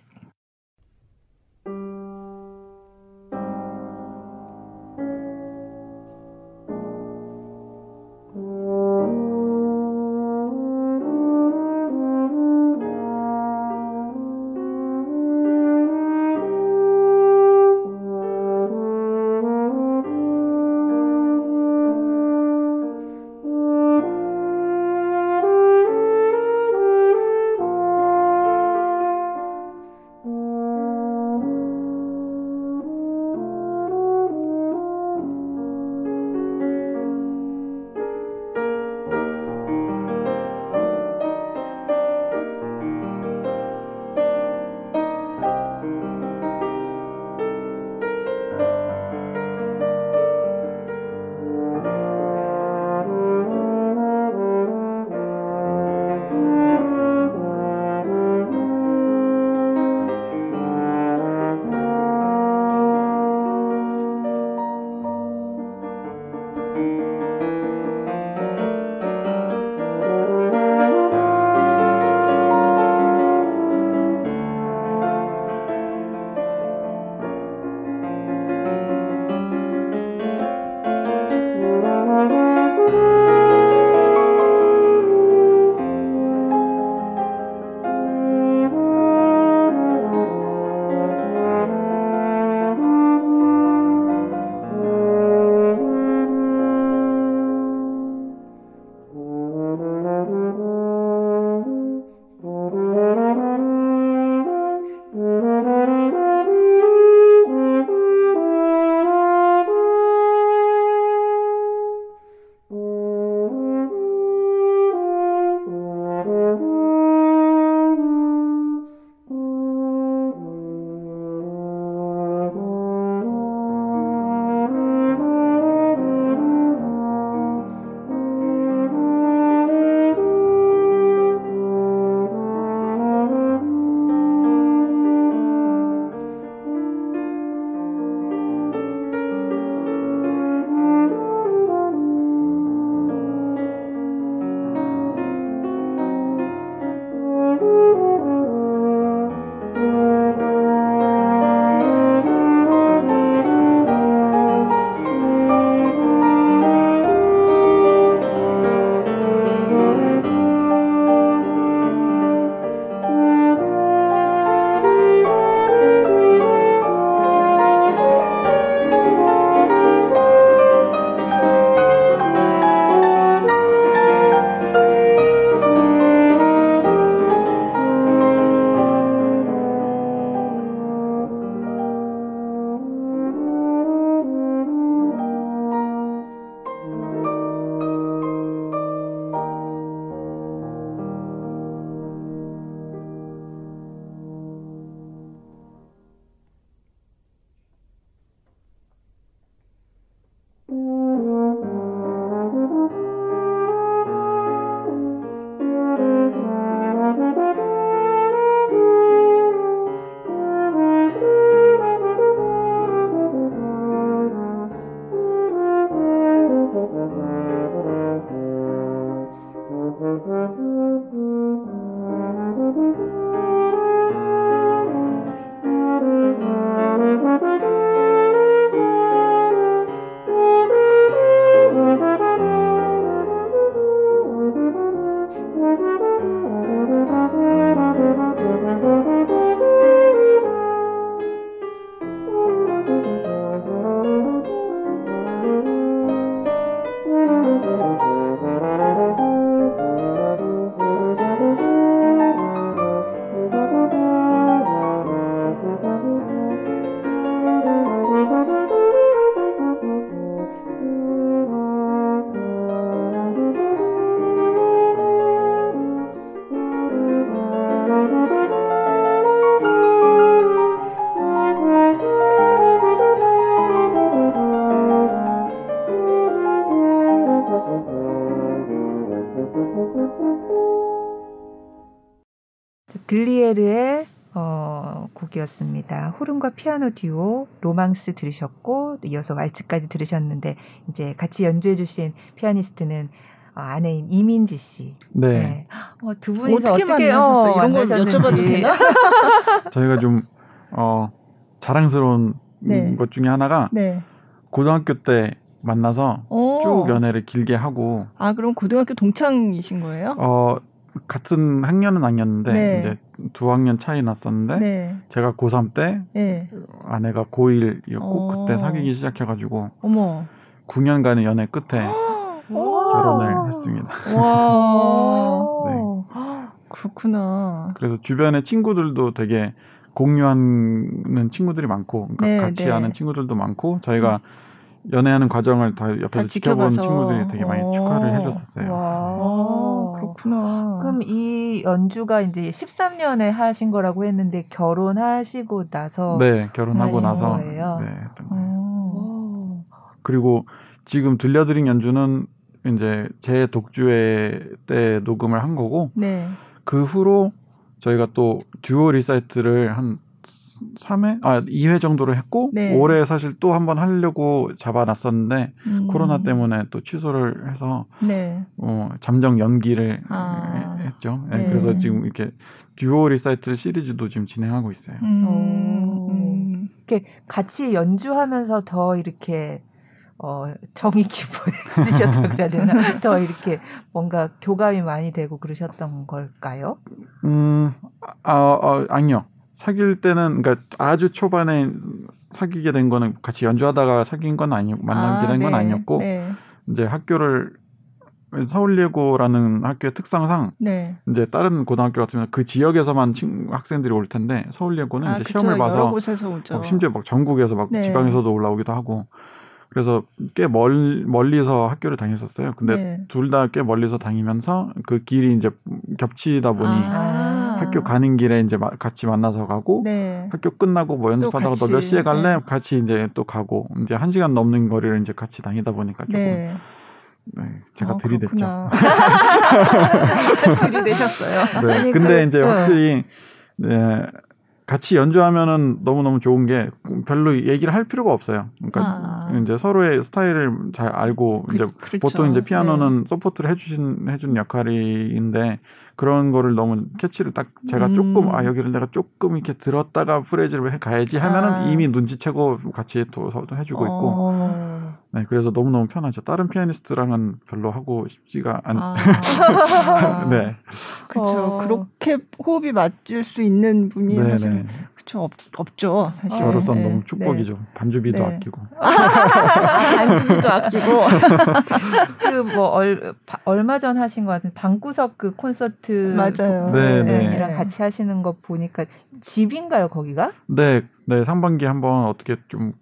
곡이었습니다. 호른과 피아노 듀오 로망스 들으셨고 이어서 왈츠까지 들으셨는데 이제 같이 연주해 주신 피아니스트는 어, 아내인 이민지 씨. 네. 네. 어, 두 분이서 어떻게, 어떻게 어, 이런 걸 여쭤봐도 되나? 저희가 좀 어, 자랑스러운 네. 것 중에 하나가 네. 고등학교 때 만나서 오. 쭉 연애를 길게 하고. 아 그럼 고등학교 동창이신 거예요? 어 같은 학년은 아니었는데 네. 이제 두 학년 차이 났었는데 네. 제가 고3 때 네. 아내가 고1이었고 어. 그때 사귀기 시작해가지고 어머. 9년간의 연애 끝에 결혼을 했습니다. 와. 네. 그렇구나. 그래서 주변에 친구들도 되게 공유하는 친구들이 많고 그러니까 네, 같이 네. 하는 친구들도 많고 저희가 음. 연애하는 과정을 다 옆에서 다 지켜본 친구들이 되게 많이 오. 축하를 해줬었어요. 와, 그렇구나. 그럼 이 연주가 이제 13년에 하신 거라고 했는데 결혼하시고 나서 네 결혼하고 나서 거예요? 네 했던 거예요. 그리고 지금 들려드린 연주는 이제 제 독주회 때 녹음을 한 거고 네. 그 후로 저희가 또 듀오 리사이틀을 한 3회? 아, 2회 정도로 했고, 네. 올해 사실 또 한번 하려고 잡아놨었는데, 음. 코로나 때문에 또 취소를 해서, 네. 어, 잠정 연기를 아. 했죠. 네. 그래서 지금 이렇게 듀오 리사이틀 시리즈도 지금 진행하고 있어요. 음. 음. 이렇게 같이 연주하면서 더 이렇게 어, 정이 깊어지셨다 그래야 되나? 더 이렇게 뭔가 교감이 많이 되고 그러셨던 걸까요? 음, 아, 아 아니요. 사귈 때는 그러니까 아주 초반에 사귀게 된 거는 같이 연주하다가 사귄 건 아니 만나게 아, 된건 네, 아니었고 네. 이제 학교를 서울예고라는 학교의 특성상 네. 이제 다른 고등학교 같으면 그 지역에서만 친, 학생들이 올 텐데 서울예고는 아, 이제 그쵸, 시험을 봐서 어, 심지어 막 전국에서 막 네. 지방에서도 올라오기도 하고 그래서 꽤 멀, 멀리서 학교를 다녔었어요. 근데 네. 둘다 꽤 멀리서 다니면서 그 길이 이제 겹치다 보니 아. 학교 가는 길에 이제 같이 만나서 가고 네. 학교 끝나고 뭐 연습하다가 너 몇 시에 갈래? 네. 같이 이제 또 가고 이제 한 시간 넘는 거리를 이제 같이 다니다 보니까 조금 네. 네, 제가 어, 들이댔죠. 들이대셨어요. 네, 근데 이제 확실히 네, 같이 연주하면은 너무 너무 좋은 게 별로 얘기를 할 필요가 없어요. 그러니까 아. 이제 서로의 스타일을 잘 알고 그, 이제 그렇죠. 보통 이제 피아노는 네. support를 해주신 해주는 역할인데 그런 거를 너무 catch를 딱 제가 음. 조금 아 여기를 내가 조금 이렇게 들었다가 phrase를 해 가야지 하면은 아. 이미 눈치채고 같이 또 해주고 있고 어. 네 그래서 너무 너무 편하죠 다른 피아니스트랑은 별로 하고 싶지가 않 아. 네 그렇죠 어. 그렇게 호흡이 맞을 수 있는 분이 네네. 사실 그쵸 없, 없죠. 사실. 저로선 네. 너무 축복이죠. 네. 반주비도 네. 아끼고. 반주비도 아끼고. 그 뭐 얼마 전 하신 것 같은 방구석 그 콘서트 맞아요. 네, 네. 이랑 같이 하시는 거 보니까 집인가요 거기가? 네, 네 상반기 한번 어떻게 좀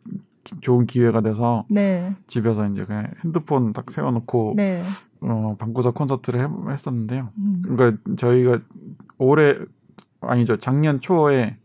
좋은 기회가 돼서 네. 집에서 이제 그냥 핸드폰 딱 세워놓고 네. 어, 방구석 콘서트를 해, 했었는데요. 음. 그러니까 저희가 올해 아니죠 작년 초에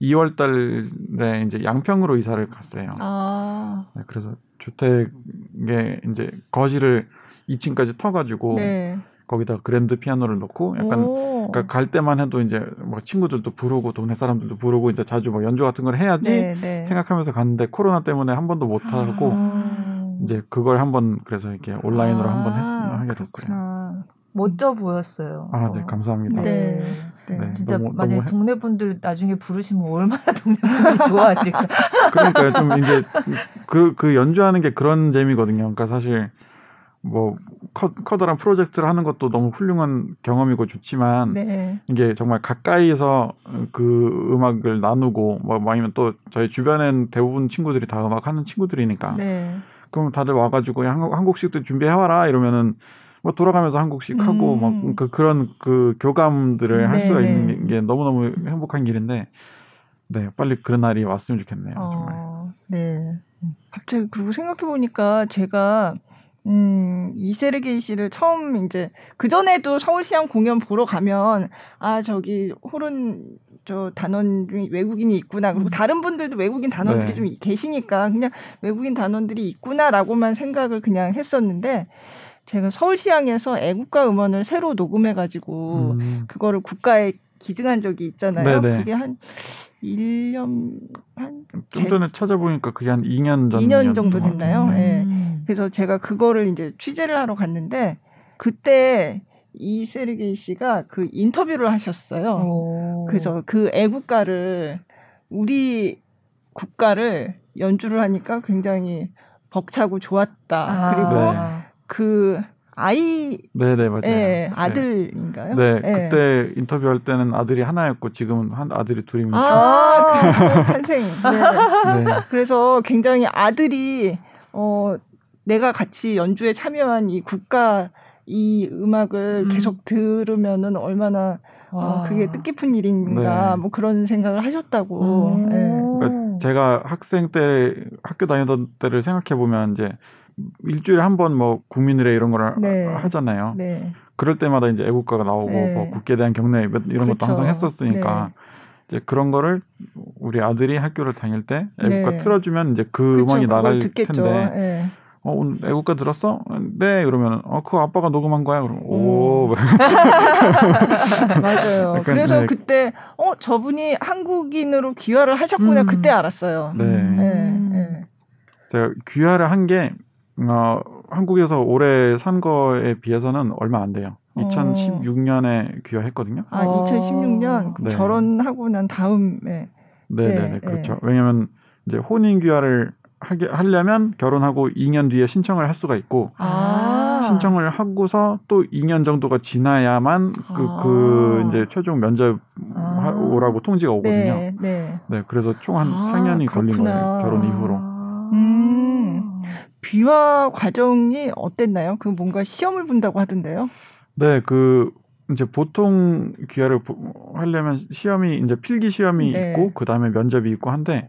2월 달에 이제 양평으로 이사를 갔어요. 아. 네, 그래서 주택에 이제 거실을 2층까지 터가지고 네. 거기다 그랜드 피아노를 놓고 약간 그러니까 갈 때만 해도 이제 뭐 친구들도 부르고 동네 사람들도 부르고 이제 자주 뭐 연주 같은 걸 해야지 네, 네. 생각하면서 갔는데 코로나 때문에 한 번도 못 하고 아. 이제 그걸 한번 그래서 이렇게 온라인으로 아. 한번 했, 하게 됐어요. 그렇구나. 멋져 보였어요. 아, 네, 감사합니다. 네. 네. 네. 진짜 너무, 만약 너무 동네 분들 나중에 부르시면 얼마나 동네 분들이 좋아하실까. 그러니까 좀 이제 그, 그 연주하는 게 그런 재미거든요. 그러니까 사실 뭐 커, 커다란 프로젝트를 하는 것도 너무 훌륭한 경험이고 좋지만 네. 이게 정말 가까이서 그 음악을 나누고 뭐 아니면 또 저희 주변엔 대부분 친구들이 다 음악 하는 친구들이니까 네. 그럼 다들 와가지고 한국 한국식도 준비해 와라 이러면은 뭐 돌아가면서 한국식 음. 하고 막 그 그런 그 교감들을 할 수가 있는 게 너무 너무 행복한 길인데 네 빨리 그런 날이 왔으면 좋겠네요 어, 정말. 네. 갑자기 그리고 생각해 보니까 제가 음, 이세르게이 씨를 처음 이제 그 전에도 서울시향 공연 보러 가면 아 저기 호른 저 단원 중에 외국인이 있구나 그리고 음. 다른 분들도 외국인 단원들이 네. 좀 계시니까 그냥 외국인 단원들이 있구나라고만 생각을 그냥 했었는데 제가 서울시향에서 애국가 음원을 새로 녹음해가지고 음. 그거를 국가에 기증한 적이 있잖아요. 네네. 그게 한 1년 한좀 전에 찾아보니까 그게 한 2년 전 2년 정도 됐나요? 예. 네. 그래서 제가 그거를 이제 취재를 하러 갔는데 그때 이 세르게이 씨가 그 인터뷰를 하셨어요. 오. 그래서 그 애국가를 우리 국가를 연주를 하니까 굉장히 벅차고 좋았다. 아. 그리고 네. 그 아이 네네 맞아요. 예, 네. 아들인가요? 네, 네, 그때 인터뷰할 때는 아들이 하나였고 지금은 한 아들이 둘입니다. 아, 그 탄생. 네. 네. 그래서 굉장히 아들이 어 내가 같이 연주에 참여한 이 국가 이 음악을 음. 계속 들으면은 얼마나 어, 그게 뜻깊은 일인가 네. 뭐 그런 생각을 하셨다고. 음. 네. 그러니까 제가 학생 때 학교 다니던 때를 생각해 보면 이제 일주일에 한 번 뭐 국민의례 이런 걸 네. 하잖아요. 네. 그럴 때마다 이제 애국가가 나오고 네. 뭐 국기에 대한 경례 이런 그렇죠. 것도 항상 했었으니까 네. 이제 그런 거를 우리 아들이 학교를 다닐 때 애국가 네. 틀어주면 이제 그 그렇죠. 음악이 나갈 듣겠죠. 텐데 네. 어, 오늘 애국가 들었어? 네, 그러면, 어, 그거 아빠가 녹음한 거야? 그럼, 오. 음. 맞아요. 약간, 그래서 네. 그때, 어, 저분이 한국인으로 귀화를 하셨구나, 음. 그때 알았어요. 네. 네. 네. 제가 귀화를 한 게, 어, 한국에서 오래 산 거에 비해서는 얼마 안 돼요. 2016년에 귀화했거든요. 아, 2016년? 네. 결혼하고 난 다음에. 네 네네, 네, 그렇죠. 왜냐면, 이제 혼인 귀화를 하게 하려면 결혼하고 2년 뒤에 신청을 할 수가 있고 아~ 신청을 하고서 또 2년 정도가 지나야만 그, 아~ 그 이제 최종 면접 아~ 오라고 통지가 오거든요. 네, 네. 네 그래서 총 한 4년이 아, 걸린 거예요. 결혼 이후로. 음, 비화 과정이 어땠나요? 그 뭔가 시험을 본다고 하던데요. 네, 그 이제 보통 귀화를 하려면 시험이 이제 필기 시험이 네. 있고 그 다음에 면접이 있고 한데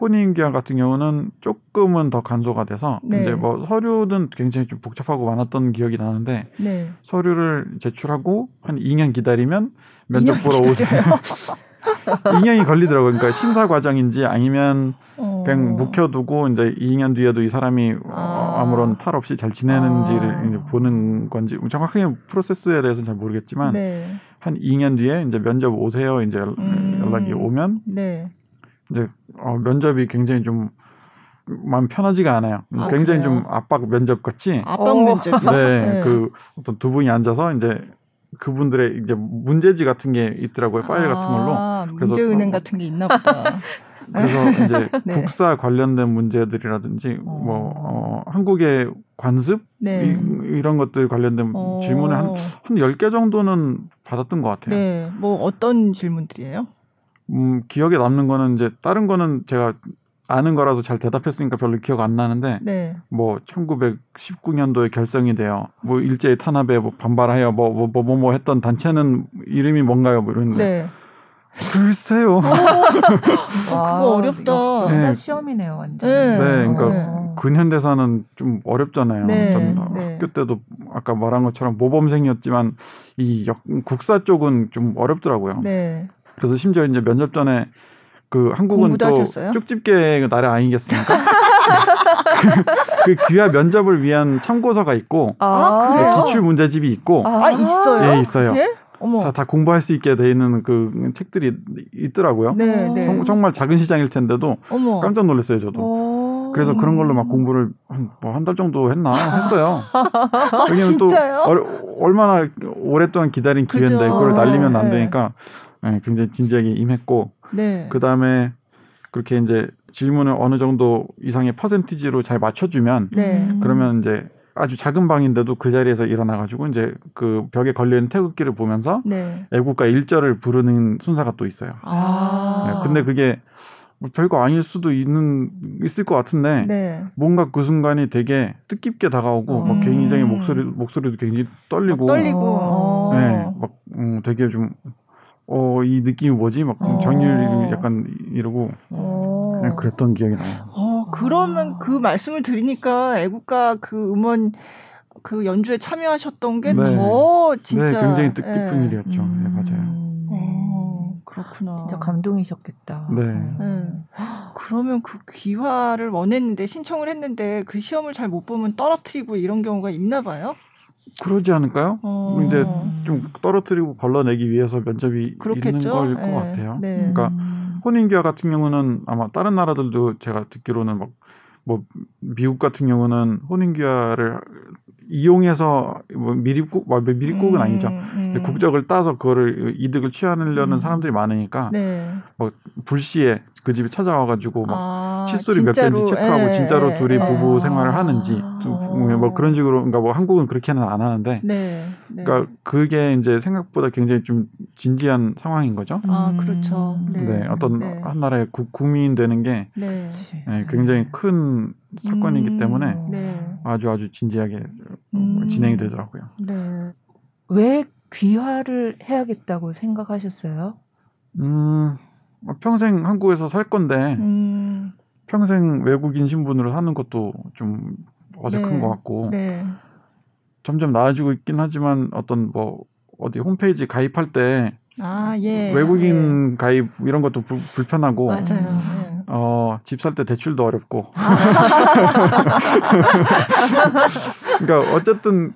혼인기한 같은 경우는 조금은 더 간소가 돼서 네. 이제 뭐 서류는 굉장히 좀 복잡하고 많았던 기억이 나는데 네. 서류를 제출하고 한 2년 기다리면 면접 보러 오세요. 2년이 걸리더라고요. 그러니까 심사 과정인지 아니면 어. 그냥 묵혀두고 이제 2년 뒤에도 이 사람이 아. 아무런 탈 없이 잘 지내는지를 아. 보는 건지 정확하게 프로세스에 대해서는 잘 모르겠지만 네. 한 2년 뒤에 이제 면접 오세요. 이제 음. 연락이 오면 네. 이제 어, 면접이 굉장히 좀 마음 편하지가 않아요. 아, 굉장히 그래요? 좀 압박 면접 같이. 압박 어. 면접. 네, 네, 그 어떤 두 분이 앉아서 이제 그분들의 이제 문제지 같은 게 있더라고요. 파일 아, 같은 걸로. 그래서 문제은행 어, 같은 게 있나 보다. 그래서 이제 네. 국사 관련된 문제들이라든지 어. 뭐 어, 한국의 관습 네. 이, 런 것들 관련된 어. 질문을 한한 10개 정도는 받았던 것 같아요. 네. 뭐 어떤 질문들이에요? 음, 기억에 남는 거는 이제 다른 거는 제가 아는 거라서 잘 대답했으니까 별로 기억 안 나는데 네. 뭐 1919년도에 결성이 돼요. 뭐 일제히 탄압에 뭐 반발하여 뭐 뭐 뭐 뭐, 뭐, 했던 단체는 이름이 뭔가요? 뭐 이런데. 네. 글쎄요. 그거 어렵다. 네. 시험이네요, 완전. 네, 네 그러니까 네. 근현대사는 좀 어렵잖아요. 네. 네. 학교 때도 아까 말한 것처럼 모범생이었지만 이 국사 쪽은 좀 어렵더라고요. 네. 그래서 심지어 이제 면접 전에 그 한국은 또 하셨어요? 쪽집게 나라 아니겠습니까? 그 귀화 면접을 위한 참고서가 있고 아, 그 기출 문제집이 있고 아, 있어요? 예, 있어요. 네? 다, 다 공부할 수 있게 돼 있는 그 책들이 있더라고요. 네, 네. 정말 작은 시장일 텐데도 어머. 깜짝 놀랐어요, 저도. 그래서 그런 걸로 막 공부를 한 뭐 한 달 정도 했나 했어요. 왜냐면 또 얼마나 오랫동안 기다린 기회인데 그걸 날리면 안 네. 되니까 네, 굉장히 진지하게 임했고 네. 그 다음에 그렇게 이제 질문을 어느 정도 이상의 퍼센티지로 잘 맞춰주면 네. 그러면 이제 아주 작은 방인데도 그 자리에서 일어나가지고 이제 그 벽에 걸려 있는 태극기를 보면서 네. 애국가 1절을 부르는 순서가 또 있어요. 아. 네, 근데 그게 뭐 별거 아닐 수도 있는 있을 것 같은데 네. 뭔가 그 순간이 되게 뜻깊게 다가오고 음. 막 굉장히 목소리 목소리도 굉장히 떨리고 떨리고 네, 막 음, 되게 좀 어, 이 느낌이 뭐지? 막 어. 정률 약간 이러고 어. 네, 그랬던 기억이 나요. 어, 그러면 그 말씀을 드리니까 애국가 그 음원 그 연주에 참여하셨던 게더 네. 진짜 네, 굉장히 뜻깊은 네. 일이었죠. 음. 네, 맞아요. 어, 그렇구나. 진짜 감동이셨겠다. 네. 네. 그러면 그 귀화를 원했는데 신청을 했는데 그 시험을 잘 못 보면 떨어뜨리고 이런 경우가 있나 봐요? 그러지 않을까요? 어. 이제 좀 떨어뜨리고 걸러내기 위해서 면접이 그렇겠죠? 있는 걸것 네. 같아요. 네. 그러니까 혼인교화 같은 경우는 아마 다른 나라들도 제가 듣기로는 막 뭐 미국 같은 경우는 혼인교화를 이용해서 뭐 미립국 뭐 미립국은 음, 아니죠. 음. 국적을 따서 그거를 이득을 취하려는 음. 사람들이 많으니까 네. 뭐 불시에 그 집에 찾아와가지고 막 아, 칫솔이 몇 개인지 체크하고 에, 예, 진짜로 에, 예, 둘이 에, 예. 부부 생활을 하는지 아, 뭐 그런 식으로 그러니까 뭐 한국은 그렇게는 안 하는데 네, 네. 그러니까 그게 이제 생각보다 굉장히 좀 진지한 상황인 거죠. 아 그렇죠. 네, 네 어떤 네. 한 나라의 국, 국민 되는 게 네. 네, 굉장히 큰 사건이기 음, 때문에 네. 아주 아주 진지하게 음, 진행이 되더라고요. 네. 왜 귀화를 해야겠다고 생각하셨어요? 음, 평생 한국에서 살 건데 음. 평생 외국인 신분으로 사는 것도 좀 어색한 네. 것 같고 네. 점점 나아지고 있긴 하지만 어떤 뭐 어디 홈페이지 가입할 때 아, 예. 외국인 예. 가입 이런 것도 부, 불편하고 맞아요. 예. 어, 집 살 때 대출도 어렵고. 그러니까 어쨌든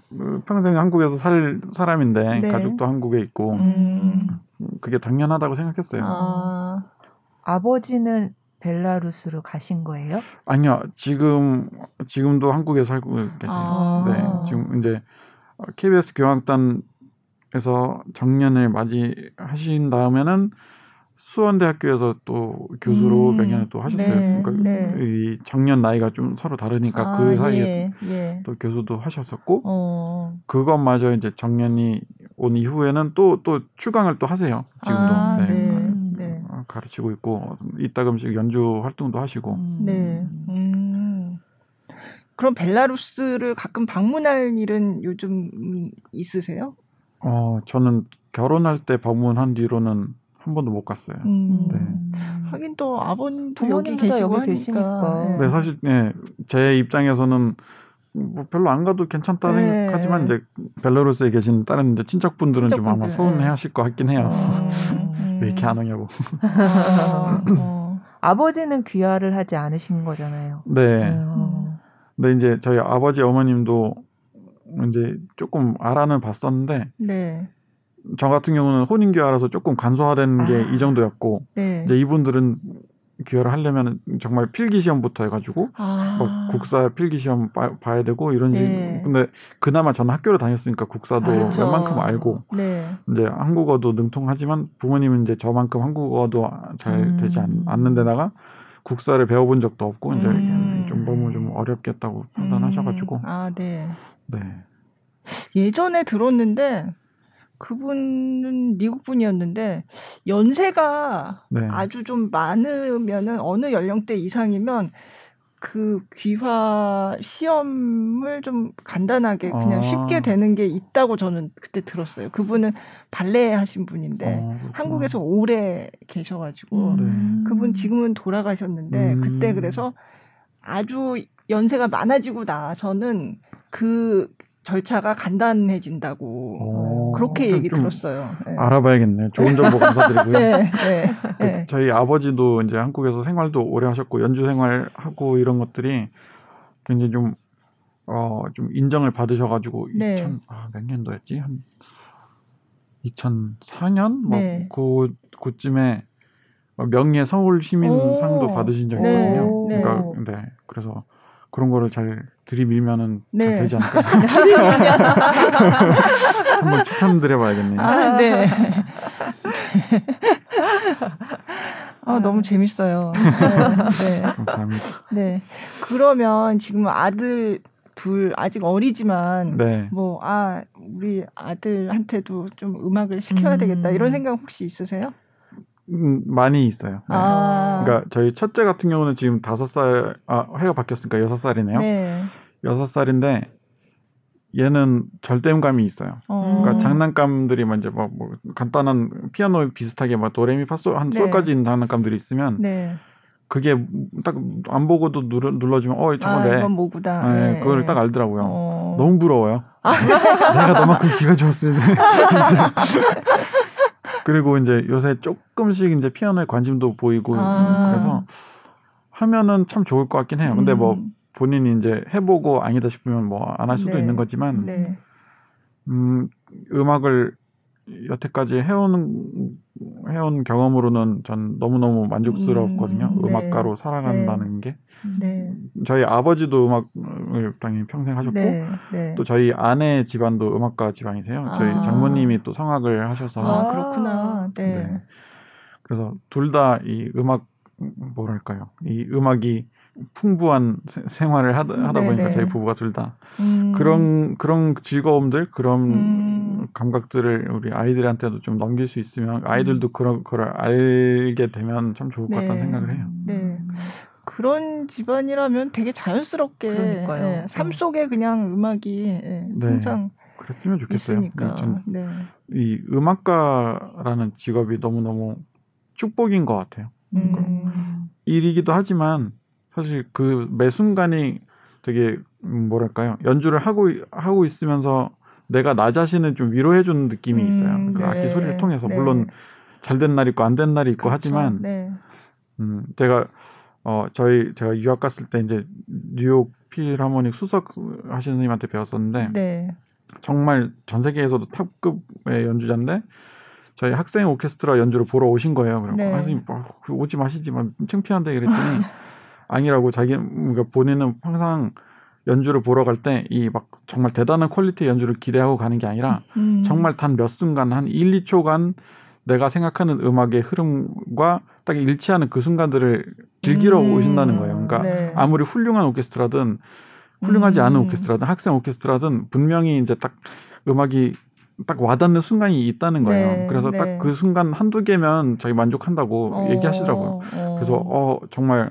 평생 한국에서 살 사람인데 네. 가족도 한국에 있고 음. 그게 당연하다고 생각했어요. 아. 아버지는 벨라루스로 가신 거예요? 아니요. 지금 지금도 한국에 살고 계세요. 아. 네. 지금 이제 KBS 교황단에서 정년을 맞이하신 다음에는 수원대학교에서 또 교수로 음, 몇 년을 또 하셨어요. 네, 그러니까 네. 이 정년 나이가 좀 서로 다르니까 아, 그 사이에 예, 예. 또 교수도 하셨었고 어. 그것마저 이제 정년이 온 이후에는 또또 또 출강을 또 하세요. 지금도 아, 네. 네, 네. 어, 가르치고 있고 이따금씩 연주 활동도 하시고. 음. 네. 음. 그럼 벨라루스를 가끔 방문할 일은 요즘 있으세요? 어 저는 결혼할 때 방문한 뒤로는 한 번도 못 갔어요. 음. 네. 하긴 또 아버님도 여기 계시고 여기 계시니까. 네, 사실 네, 제 입장에서는 뭐 별로 안 가도 괜찮다 네. 생각하지만 이제 벨라루스에 계신 다른 이제 친척분들은 친척분들. 좀 아마 서운해하실 것 같긴 해요. 음. 왜 이렇게 안 오냐고. 어. 아버지는 귀화를 하지 않으신 거잖아요. 네. 음. 근데 이제 저희 아버지 어머님도 이제 조금 알아는 봤었는데 네. 저 같은 경우는 혼인교화라서 조금 간소화된 게이 아, 정도였고 네. 이제 이분들은 귀화를 하려면 정말 필기 시험부터 해가지고 아. 뭐 국사 필기 시험 봐, 야 되고 이런 네. 식 근데 그나마 저는 학교를 다녔으니까 국사도 아, 그렇죠. 웬만큼 알고 네. 이제 한국어도 능통하지만 부모님은 이제 저만큼 한국어도 잘 음. 되지 않, 않는 데다가 국사를 배워본 적도 없고 이제 음. 좀 너무 좀 어렵겠다고 판단하셔가지고 음. 아 네. 네. 예전에 들었는데 그분은 미국 분이었는데 연세가 네. 아주 좀 많으면은 어느 연령대 이상이면 그 귀화 시험을 좀 간단하게 그냥 아. 쉽게 되는 게 있다고 저는 그때 들었어요. 그분은 발레 하신 분인데 아, 한국에서 오래 계셔가지고 음. 그분 지금은 돌아가셨는데 음. 그때 그래서 아주 연세가 많아지고 나서는 그 절차가 간단해진다고 오, 그렇게 얘기 들었어요. 네. 알아봐야겠네. 좋은 정보 감사드리고요. 네, 네, 그 네. 저희 아버지도 이제 한국에서 생활도 오래 하셨고 연주 생활하고 이런 것들이 굉장히 좀 어, 좀 인정을 받으셔가지고 네. 2000, 아, 몇 년도였지? 한 2004년 뭐 네. 그, 그쯤에 명예 서울 시민상도 받으신 적이 네. 있거든요. 그러니까 네. 그래서 그런 거를 잘 들이밀면은 네. 잘 되지 않을까. 한번 추천드려봐야겠네요. 아, 네. 아, 너무 재밌어요. 네. 네. 감사합니다. 네. 그러면 지금 아들 둘 아직 어리지만 네. 뭐아 우리 아들한테도 좀 음악을 시켜야 음. 되겠다 이런 생각 혹시 있으세요? 음, 많이 있어요. 네. 아. 그러니까 저희 첫째 같은 경우는 지금 다섯 살, 아, 해가 바뀌었으니까 여섯 살이네요. 네. 여섯 살인데 얘는 절대음감이 있어요. 어. 그러니까 장난감들이 먼저 뭐, 뭐 간단한 피아노 비슷하게 막 도레미 파솔 한 네. 솔까지 있는 장난감들이 있으면 네. 그게 딱 안 보고도 눌러, 눌러주면 어 저거네. 아, 이건 뭐구나. 네, 네. 그걸 딱 알더라고요. 어. 너무 부러워요. 아. 내가 너만큼 귀가 좋았으면. 그리고 이제 요새 조금씩 이제 피아노에 관심도 보이고 아. 그래서 하면은 참 좋을 것 같긴 해요. 근데 뭐 음. 본인이 이제 해보고 아니다 싶으면 뭐 안 할 수도 네. 있는 거지만 네. 음, 음악을 여태까지 해오는 해온 경험으로는 전 너무너무 만족스럽거든요. 음, 네. 음악가로 살아간다는 네. 게. 네. 저희 아버지도 음악을 당연히 평생 하셨고 네. 네. 또 저희 아내 집안도 음악가 집안이세요. 저희 아. 장모님이 또 성악을 하셔서 아, 그렇구나. 네. 네. 그래서 둘 다 이 음악 뭐랄까요? 이 음악이 풍부한 생활을 하다, 하다 보니까 저희 부부가 둘 다 음. 그런 그런 즐거움들 그런 음. 감각들을 우리 아이들한테도 좀 넘길 수 있으면 아이들도 음. 그런 걸 알게 되면 참 좋을 것 네. 같다는 생각을 해요. 네. 그런 집안이라면 되게 자연스럽게 네, 삶 속에 그냥 음악이 네, 항상 그랬으면 좋겠어요. 네, 네. 이 음악가라는 직업이 너무 너무 축복인 것 같아요. 음. 일이기도 하지만 사실 그 매 순간이 되게 음, 뭐랄까요 연주를 하고 하고 있으면서 내가 나 자신을 좀 위로해 주는 느낌이 음, 있어요. 음, 그 네. 악기 소리를 통해서 네. 물론 잘 된날 있고 안 된 날이 있고 그렇죠. 하지만 네. 음 제가 어 저희 제가 유학 갔을 때 이제 뉴욕 필하모닉 수석 하시는 선생님한테 배웠었는데 네. 정말 전 세계에서도 탑급의 연주자인데 저희 학생 오케스트라 연주를 보러 오신 거예요. 그래서 네. 아, 선생님 뭐, 오지 마시지만 창피한데 그랬더니 아니라고 자기 그러니까 본인은 항상 연주를 보러 갈 때 이 막 정말 대단한 퀄리티의 연주를 기대하고 가는 게 아니라 음. 정말 단 몇 순간 한 1, 2초간 내가 생각하는 음악의 흐름과 딱 일치하는 그 순간들을 즐기러 음. 오신다는 거예요. 그러니까 네. 아무리 훌륭한 오케스트라든 훌륭하지 않은 음. 오케스트라든 학생 오케스트라든 분명히 이제 딱 음악이 딱 와닿는 순간이 있다는 거예요. 네, 그래서 네. 딱그 순간 한두 개면 자기 만족한다고 어, 얘기하시더라고요. 어. 그래서 어 정말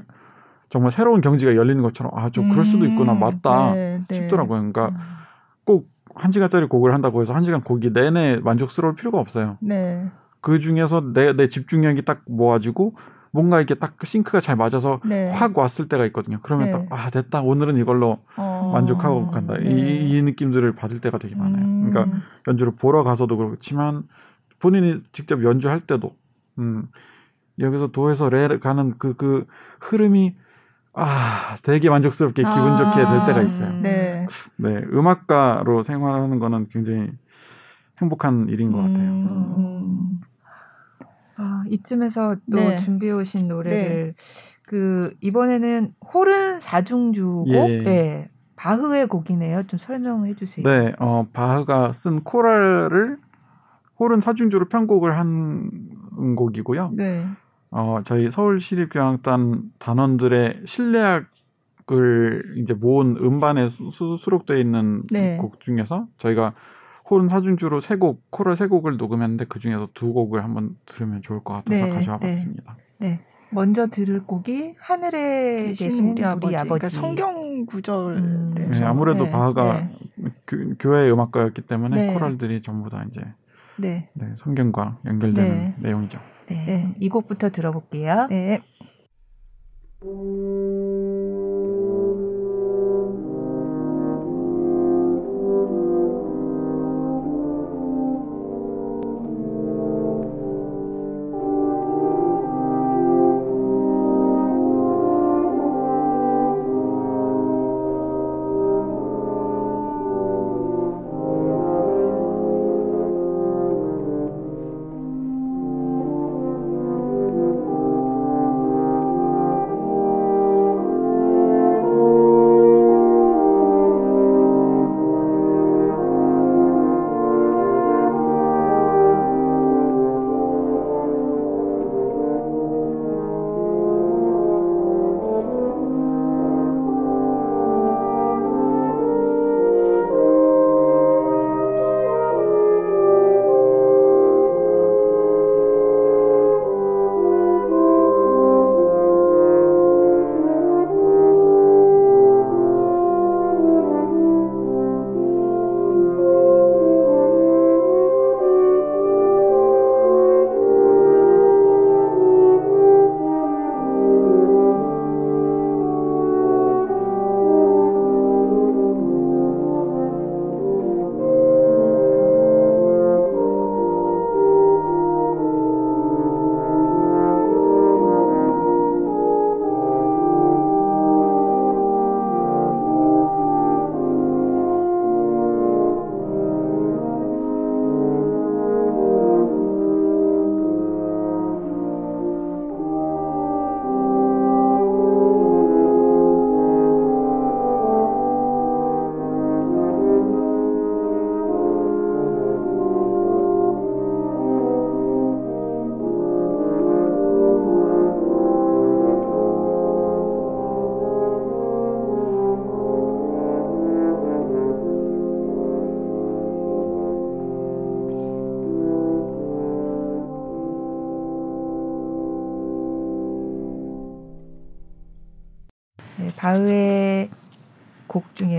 정말 새로운 경지가 열리는 것처럼 아, 저 그럴 수도 있구나. 음, 맞다. 네, 네. 싶더라고요. 그러니까 음. 꼭한 시간짜리 곡을 한다고 해서 한 시간 곡이 내내 만족스러울 필요가 없어요. 네. 그 중에서 내, 내 집중력이 딱 모아지고 뭔가 이렇게 딱 싱크가 잘 맞아서 네. 확 왔을 때가 있거든요. 그러면 네. 딱, 아, 됐다. 오늘은 이걸로 어... 만족하고 간다. 네. 이, 이 느낌들을 받을 때가 되게 많아요. 음... 그러니까 연주를 보러 가서도 그렇지만 본인이 직접 연주할 때도, 음, 여기서 도에서 레 가는 그, 그 흐름이 아, 되게 만족스럽게 기분 아, 좋게 될 때가 있어요. 네. 네, 음악가로 생활하는 거는 굉장히 행복한 일인 것 같아요. 음. 아, 이쯤에서 또 네. 준비해 오신 노래를 네. 그 이번에는 호른 사중주곡 예. 네. 바흐의 곡이네요. 좀 설명해 주세요. 네, 어, 바흐가 쓴 코랄을 호른 사중주로 편곡을 한 곡이고요. 네. 어, 저희 서울시립교향단 단원들의 실내악을 이제 모은 음반에 수, 수록되어 있는 네. 곡 중에서 저희가 호른 사중주로 세 곡, 코럴 세 곡을 녹음했는데 그 중에서 두 곡을 한번 들으면 좋을 것 같아서 네, 가져와 네. 봤습니다. 네. 먼저 들을 곡이 하늘에 계신 우리 아버지, 우리 아버지. 그러니까 성경 구절. 음. 네, 아무래도 네, 바하가 네. 교회 음악가였기 때문에 네. 코랄들이 전부 다 이제 네. 성경과 연결되는 내용이죠. 네. 이 곡부터 들어볼게요. 네. 네,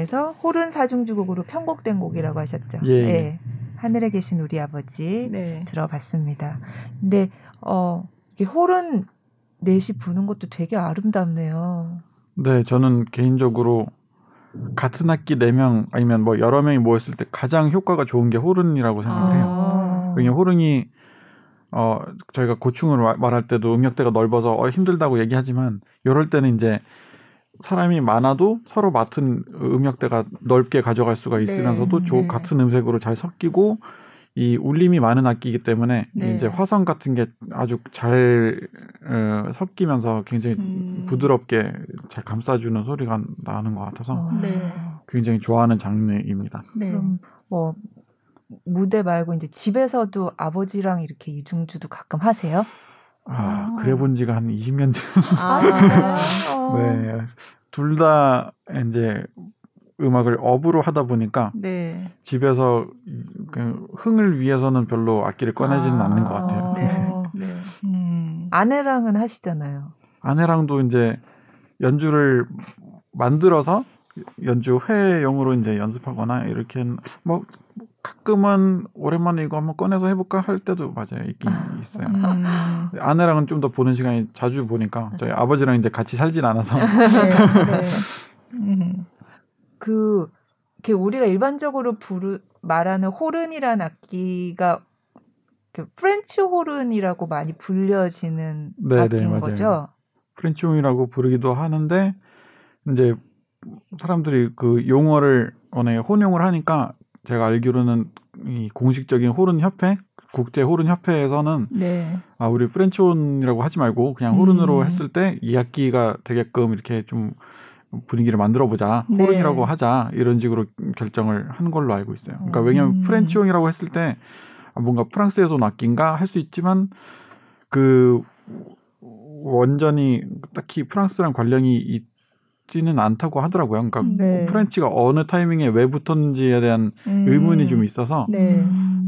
중에서 호른 사중주곡으로 편곡된 곡이라고 하셨죠. 예. 네. 하늘에 계신 우리 아버지 네. 들어봤습니다. 근데 어 이게 호른 넷이 부는 것도 되게 아름답네요. 네, 저는 개인적으로 같은 학기 4명 아니면 뭐 여러 명이 모였을 때 가장 효과가 좋은 게 호른이라고 생각해요. 아. 왜냐면 호른이 어 저희가 고충을 말할 때도 음역대가 넓어서 어, 힘들다고 얘기하지만 이럴 때는 이제 사람이 많아도 서로 맡은 음역대가 넓게 가져갈 수가 있으면서도 네. 조, 네. 같은 음색으로 잘 섞이고 이 울림이 많은 악기이기 때문에 네. 이제 화성 같은 게 아주 잘 어, 섞이면서 굉장히 음. 부드럽게 잘 감싸주는 소리가 나는 것 같아서 어. 네. 굉장히 좋아하는 장르입니다. 네. 그럼 뭐 무대 말고 이제 집에서도 아버지랑 이렇게 이중주도 가끔 하세요? 아, 아. 그래 본 지가 한 20년 전. 아, 네. 둘 다 이제 음악을 업으로 하다 보니까 네. 집에서 그 흥을 위해서는 별로 악기를 꺼내지는 아, 않는 것 같아요. 네. 네. 음. 아내랑은 하시잖아요. 아내랑도 이제 연주를 만들어서 연주 회용으로 이제 연습하거나 이렇게 뭐 가끔은 오랜만에 이거 한번 꺼내서 해볼까 할 때도 맞아요 있긴 아, 있어요. 음. 아내랑은 좀 더 보는 시간이 자주 보니까 저희 아버지랑 이제 같이 살진 않아서. 네, 네. 음. 그 우리가 일반적으로 부르 말하는 호른이란 악기가 그 프렌치 호른이라고 많이 불려지는 네네, 악기인 맞아요. 거죠. 프렌치 호른이라고 부르기도 하는데 이제 사람들이 그 용어를 워낙에 혼용을 하니까 제가 알기로는 이 공식적인 호른 협회 국제 호른 협회에서는 네. 아 우리 프렌치 호른이라고 하지 말고 그냥 호른으로 음. 했을 때이 악기가 되게끔 이렇게 좀 분위기를 만들어 보자 네. 호른이라고 하자 이런 식으로 결정을 한 걸로 알고 있어요. 그러니까 왜냐하면 음. 프렌치 호른이라고 했을 때 뭔가 프랑스에서 온 악기인가 할 수 있지만 그 원전이 딱히 프랑스랑 관련이 있지는 않다고 하더라고요. 그러니까 네. French가 어느 타이밍에 왜 붙었는지에 대한 음. 의문이 좀 있어서 네.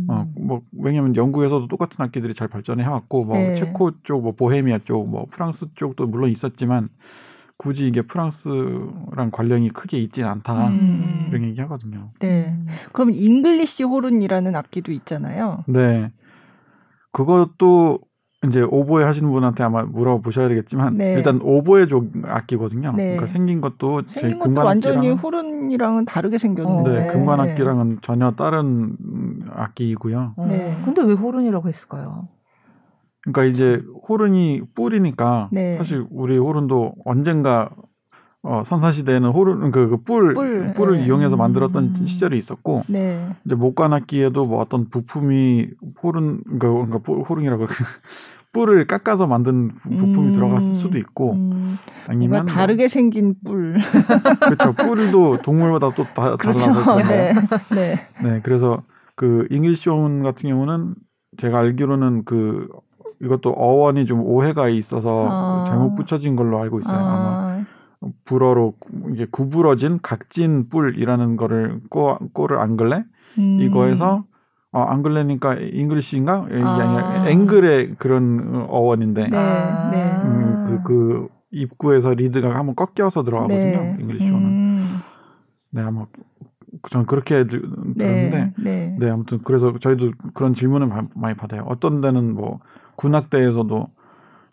어, 뭐 왜냐면 영국에서도 똑같은 악기들이 잘 발전해 왔고 뭐 네. 체코 쪽, 뭐 보헤미아 쪽, 뭐 프랑스 쪽도 물론 있었지만 굳이 이게 프랑스랑 관련이 크게 있진 않다 음. 이런 얘기 하거든요. 네. 그럼 잉글리시 호른이라는 악기도 있잖아요. 네. 그것도 이제 오보에 하시는 분한테 아마 물어보셔야 되겠지만 네. 일단 오보에 쪽 악기거든요. 네. 그러니까 생긴 것도 생긴 것도 완전히 호른이랑은 다르게 생겼는데 네, 금관 악기랑은 전혀 다른 악기이고요. 네. 근데 왜 호른이라고 했을까요? 그러니까 이제 호른이 뿔이니까 네. 사실 우리 호른도 언젠가 어, 선사시대에는 호른 그, 그 뿔, 뿔 뿔을 네. 이용해서 만들었던 음. 시절이 있었고 네. 이제 목관악기에도 뭐 어떤 부품이 호른 그러니까 호른이라고 뿔을 깎아서 만든 부품이 음. 들어갔을 수도 있고 음. 아니면 뭐 다르게 뭐, 생긴 뿔 그렇죠 뿔도 동물마다 또 다, 그렇죠. 달라서 네. 네. 네 그래서 그 잉글리시 호른 같은 경우는 제가 알기로는 그 이것도 어원이 좀 오해가 있어서 아. 잘못 붙여진 걸로 알고 있어요. 아. 마 불어로 이게 구부러진 각진 뿔이라는 거를 cor cor anglais 음. 이거에서 어, anglais니까 English인가? 이게 아. 니라 angle의 그런 어원인데 네. 네. 음, 그, 그 입구에서 리드가 한번 꺾여서 들어가거든요. 네. 잉글리시 호른은. 음. 네, 아마 저는 그렇게 들었는데, 네, 네. 네, 아무튼 그래서 저희도 그런 질문을 많이 받아요. 어떤 데는 뭐 군악대에서도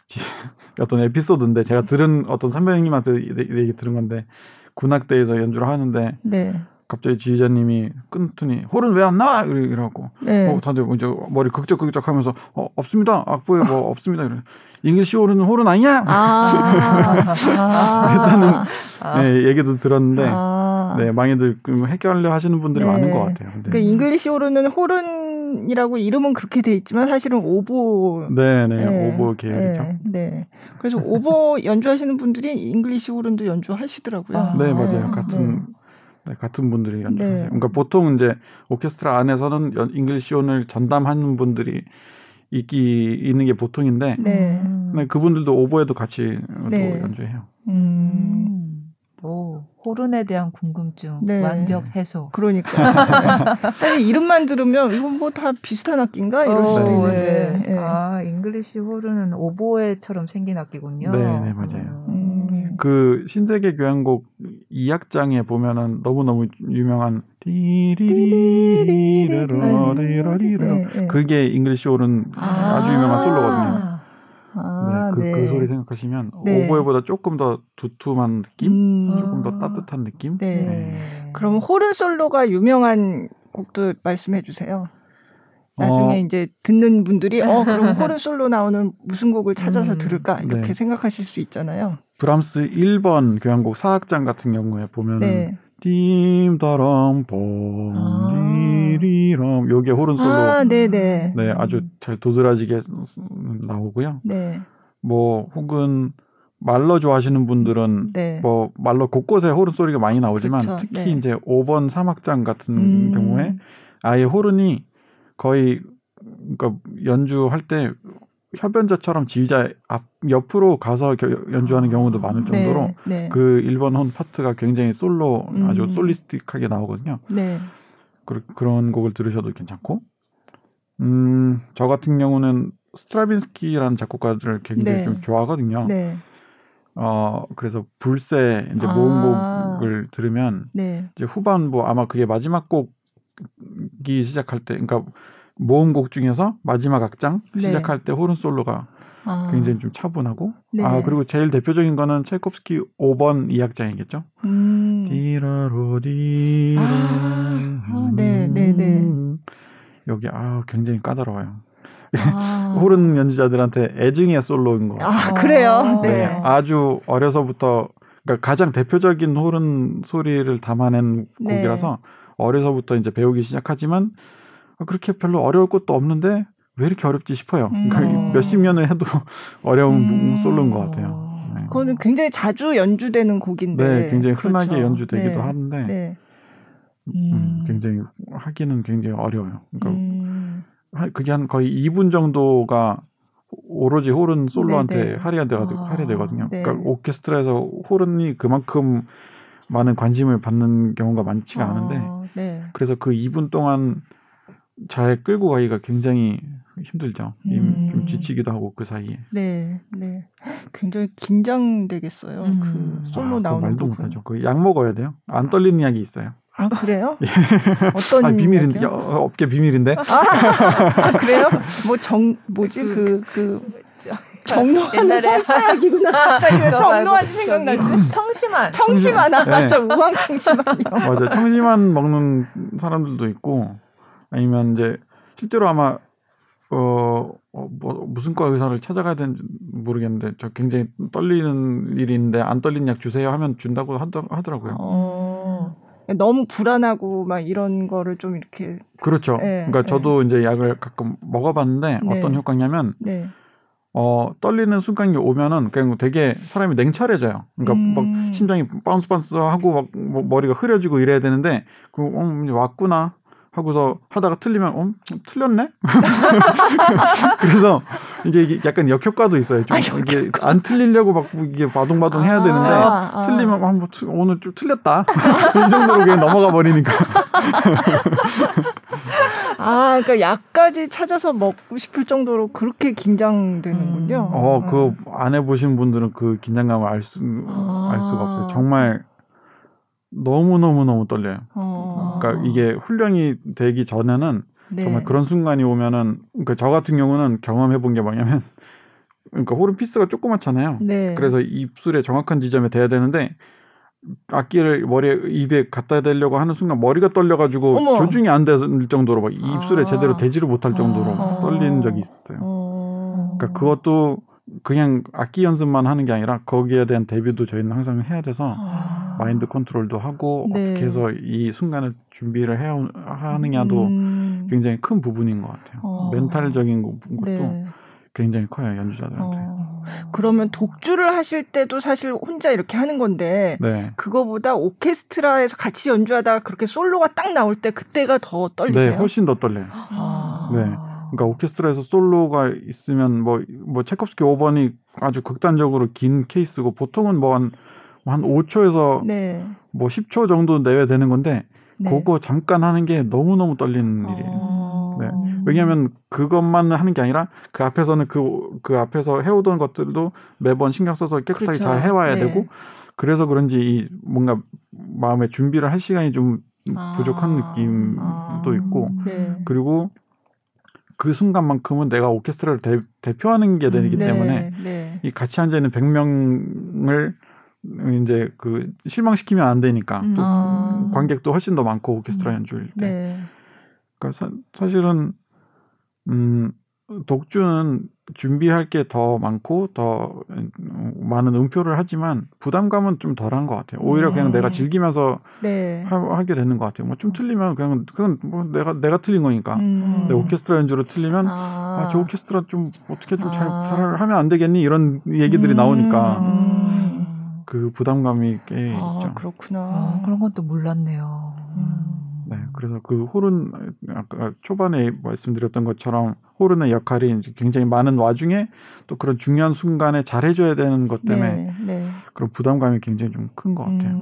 어떤 에피소드인데 제가 들은 어떤 선배님한테 얘기 들은 건데 군악대에서 연주를 하는데 네. 갑자기 지휘자님이 끊더니 호른 왜 안 나와 이러고 네. 어, 다들 이제 머리 긁적긁적 하면서 어, 없습니다 악보에 뭐 없습니다 이래 잉글리시 호른 호른 아니야 아~ 일단은 아~ 네, 얘기도 들었는데 아~ 네 많이들 헷갈려 하시는 분들이 네. 많은 것 같아요. 근데. 그러니까 잉글리시 호른 호른 호른이라고 이름은 그렇게 돼 있지만 사실은 오보. 네네 네, 오보 계열이죠. 네, 네. 그래서 오보 연주하시는 분들이 잉글리시 호른도 연주하시더라고요. 아, 네 맞아요. 네. 같은 네, 같은 분들이 연주하세요. 네. 그러니까 보통 이제 오케스트라 안에서는 잉글리시 호른을 전담하는 분들이 있기 있는 게 보통인데 네. 그분들도 오보에도 같이 네. 연주해요. 음. 오, 호른에 대한 궁금증 네. 완벽 해소. 그러니까 이름만 들으면 이건 뭐 다 비슷한 악기인가 이럴 어, 수도 있는데. 네. 네. 아 잉글리시 호른은 오보에처럼 생긴 악기군요. 네, 네 맞아요. 음. 그 신세계 교향곡 2악장에 보면은 너무 너무 유명한 디리리리리러리러리러 그게 잉글리시 호른 아~ 주 유명한 솔로거든요. 아, 네, 그, 그 네. 그 소리 생각하시면 네. 오보에보다 조금 더 두툼한 느낌, 음. 조금 더 따뜻한 느낌. 네. 네. 그럼 호른 솔로가 유명한 곡도 말씀해 주세요. 나중에 어. 이제 듣는 분들이 어 그럼 호른 솔로 나오는 무슨 곡을 찾아서 음, 들을까 이렇게 네. 생각하실 수 있잖아요. 브람스 1번 교향곡 사악장 같은 경우에 보면은 네. 띵다람 봄 리리럼 요게 호른 솔로 아, 네네. 네 아주 잘 도드라지게 나오고요. 네. 뭐 혹은 말러 좋아하시는 분들은 네. 뭐 말러 곳곳에 호른 소리가 많이 나오지만 그렇죠. 특히 네. 이제 5번 사막장 같은 음. 경우에 아예 호른이 거의 그러니까 연주할 때 협연자처럼 지휘자 앞 옆으로 가서 연주하는 경우도 많을 네, 정도로 네, 네. 그 1번 혼 파트가 굉장히 솔로 아주 음. 솔리스틱하게 나오거든요. 네. 그, 그런 곡을 들으셔도 괜찮고 음, 저 같은 경우는 스트라빈스키라는 작곡가들을 굉장히 네. 좀 좋아하거든요. 네. 어, 그래서 불새 이제 모음곡을 아. 들으면 네. 이제 후반부 아마 그게 마지막 곡이 시작할 때 그러니까 모음곡 중에서 마지막 악장 네. 시작할 때 호른 솔로가 아. 굉장히 좀 차분하고 네. 아 그리고 제일 대표적인 거는 차이콥스키 5번 2악장이겠죠. 음. 디라로디 아, 네, 네, 네. 여기 아 굉장히 까다로워요. 아. 호른 연주자들한테 애증의 솔로인 거. 아 그래요? 네. 네. 아주 어려서부터 그러니까 가장 대표적인 호른 소리를 담아낸 네. 곡이라서 어려서부터 이제 배우기 시작하지만 그렇게 별로 어려울 것도 없는데 왜 이렇게 어렵지 싶어요. 음. 그러니까 몇십 년을 해도 어려운 음. 솔로인 것 같아요. 네. 그거는 굉장히 자주 연주되는 곡인데. 네, 굉장히 흔하게 그렇죠. 연주되기도 네. 하는데. 네. 음. 음. 굉장히 하기는 굉장히 어려워요. 그러니까 음. 그게 한 거의 2분 정도가 오로지 호른 솔로한테 네네. 할애되거든요. 아, 할애되거든요. 네. 그러니까 오케스트라에서 호른이 그만큼 많은 관심을 받는 경우가 많지가 아, 않은데, 네. 그래서 그 2분 동안 잘 끌고 가기가 굉장히 힘들죠. 음. 좀 지치기도 하고 그 사이에. 네, 네. 굉장히 긴장되겠어요. 음. 그 솔로 아, 나오는 말도 부분. 못하죠. 그 약 먹어야 돼요. 안 떨리는 약이 있어요. 아 그래요? 예. 어떤 아, 비밀인데 어, 업계 비밀인데. 아, 아 그래요? 뭐 정 뭐지 그그 그, 그 정로하는 설사약이구나. 갑자기 왜 정로하지 생각나지? 청심환. 청심환. 아, 맞아. 네. 우황 청심환이요. 맞아. 청심환 먹는 사람들도 있고 아니면 이제 실제로 아마 어, 어, 뭐 무슨 과 의사를 찾아가야 되는지 모르겠는데 저 굉장히 떨리는 일인데 안 떨리는 약 주세요 하면 준다고 하더라고요. 어, 너무 불안하고 막 이런 거를 좀 이렇게 그렇죠. 네, 그러니까 네. 저도 이제 약을 가끔 먹어봤는데 네. 어떤 효과냐면 네. 어, 떨리는 순간이 오면은 그냥 되게 사람이 냉철해져요. 그러니까 음. 막 심장이 bounce bounce 하고 막 뭐 머리가 흐려지고 이래야 되는데 그 어, 왔구나. 하고서 하다가 틀리면 어 틀렸네? 그래서 이게, 약간 역효과도 있어요. 좀 아, 이게 안 틀리려고 막 이게 바동바동 해야 되는데 아, 아. 틀리면 아, 뭐 오늘 좀 틀렸다. 이 정도로 그냥 넘어가 버리니까. 아 그러니까 약까지 찾아서 먹고 싶을 정도로 그렇게 긴장되는군요. 음. 어 그 안 해보신 분들은 그 긴장감을 알 수 알 수가 없어요. 정말 너무 너무 너무 떨려요. 어. 그러니까 이게 훈련이 되기 전에는 네. 정말 그런 순간이 오면은 그러니까 저 같은 경우는 경험해 본 게 뭐냐면 그러니까 호른 piece가 조그맣잖아요. 네. 그래서 입술에 정확한 지점에 대야 되는데 악기를 머리에 입에 갖다 대려고 하는 순간 머리가 떨려가지고 어머. 조준이 안 될 정도로 막 입술에 아. 제대로 대지를 못할 정도로 아. 떨리는 적이 있었어요. 어. 그러니까 그것도 그냥 악기 연습만 하는 게 아니라 거기에 대한 대비도 저희는 항상 해야 돼서 아. 마인드 컨트롤도 하고 네. 어떻게 해서 이 순간을 준비를 해야 하느냐도 음. 굉장히 큰 부분인 것 같아요. 어. 멘탈적인 것도 네. 굉장히 커요 연주자들한테. 어. 그러면 독주를 하실 때도 사실 혼자 이렇게 하는 건데 네. 그거보다 오케스트라에서 같이 연주하다가 그렇게 솔로가 딱 나올 때 그때가 더 떨리세요? 네, 훨씬 더 떨려요. 아. 네. 그러니까 오케스트라에서 솔로가 있으면 뭐뭐 뭐 체콥스키 5번이 아주 극단적으로 긴 케이스고 보통은 뭐한 한 5초에서 네. 뭐 10초 정도 내외 되는 건데 네. 그거 잠깐 하는 게 너무 너무 떨리는 어... 일이에요. 네. 왜냐하면 그것만 하는 게 아니라 그 앞에서는 그, 그 앞에서 해오던 것들도 매번 신경 써서 깨끗하게 그렇죠. 잘 해와야 네. 되고 그래서 그런지 이 뭔가 마음의 준비를 할 시간이 좀 아. 부족한 느낌도 아. 있고 네. 그리고 그 순간만큼은 내가 오케스트라를 대, 표하는게 되기 음, 네, 때문에 네. 이 같이 앉아 있는 100명을 이제 그 실망시키면 안 되니까 음. 또 아. 관객도 훨씬 더 많고 오케스트라 음. 연주일 때. 네. 그러니까 사, 사실은 음 독주는 준비할 게 더 많고 더 많은 음표를 하지만 부담감은 좀 덜한 것 같아요. 오히려 그냥 내가 네. 즐기면서 네. 하, 게 되는 것 같아요. 뭐 좀 틀리면 그냥 그건 뭐 내가 내가 틀린 거니까. 음. 내 오케스트라 연주로 틀리면 아, 아 오케스트라 좀 어떻게 좀잘 아. 하면 안 되겠니 이런 얘기들이 음. 나오니까 음. 그 부담감이 꽤 아, 있죠. 그렇구나. 아, 그런 것도 몰랐네요. 음. 네, 그래서 그 호른 아까 초반에 말씀드렸던 것처럼 호른의 역할이 굉장히 많은 와중에 또 그런 중요한 순간에 잘 해줘야 되는 것 때문에 네, 네. 그런 부담감이 굉장히 좀 큰 것 같아요.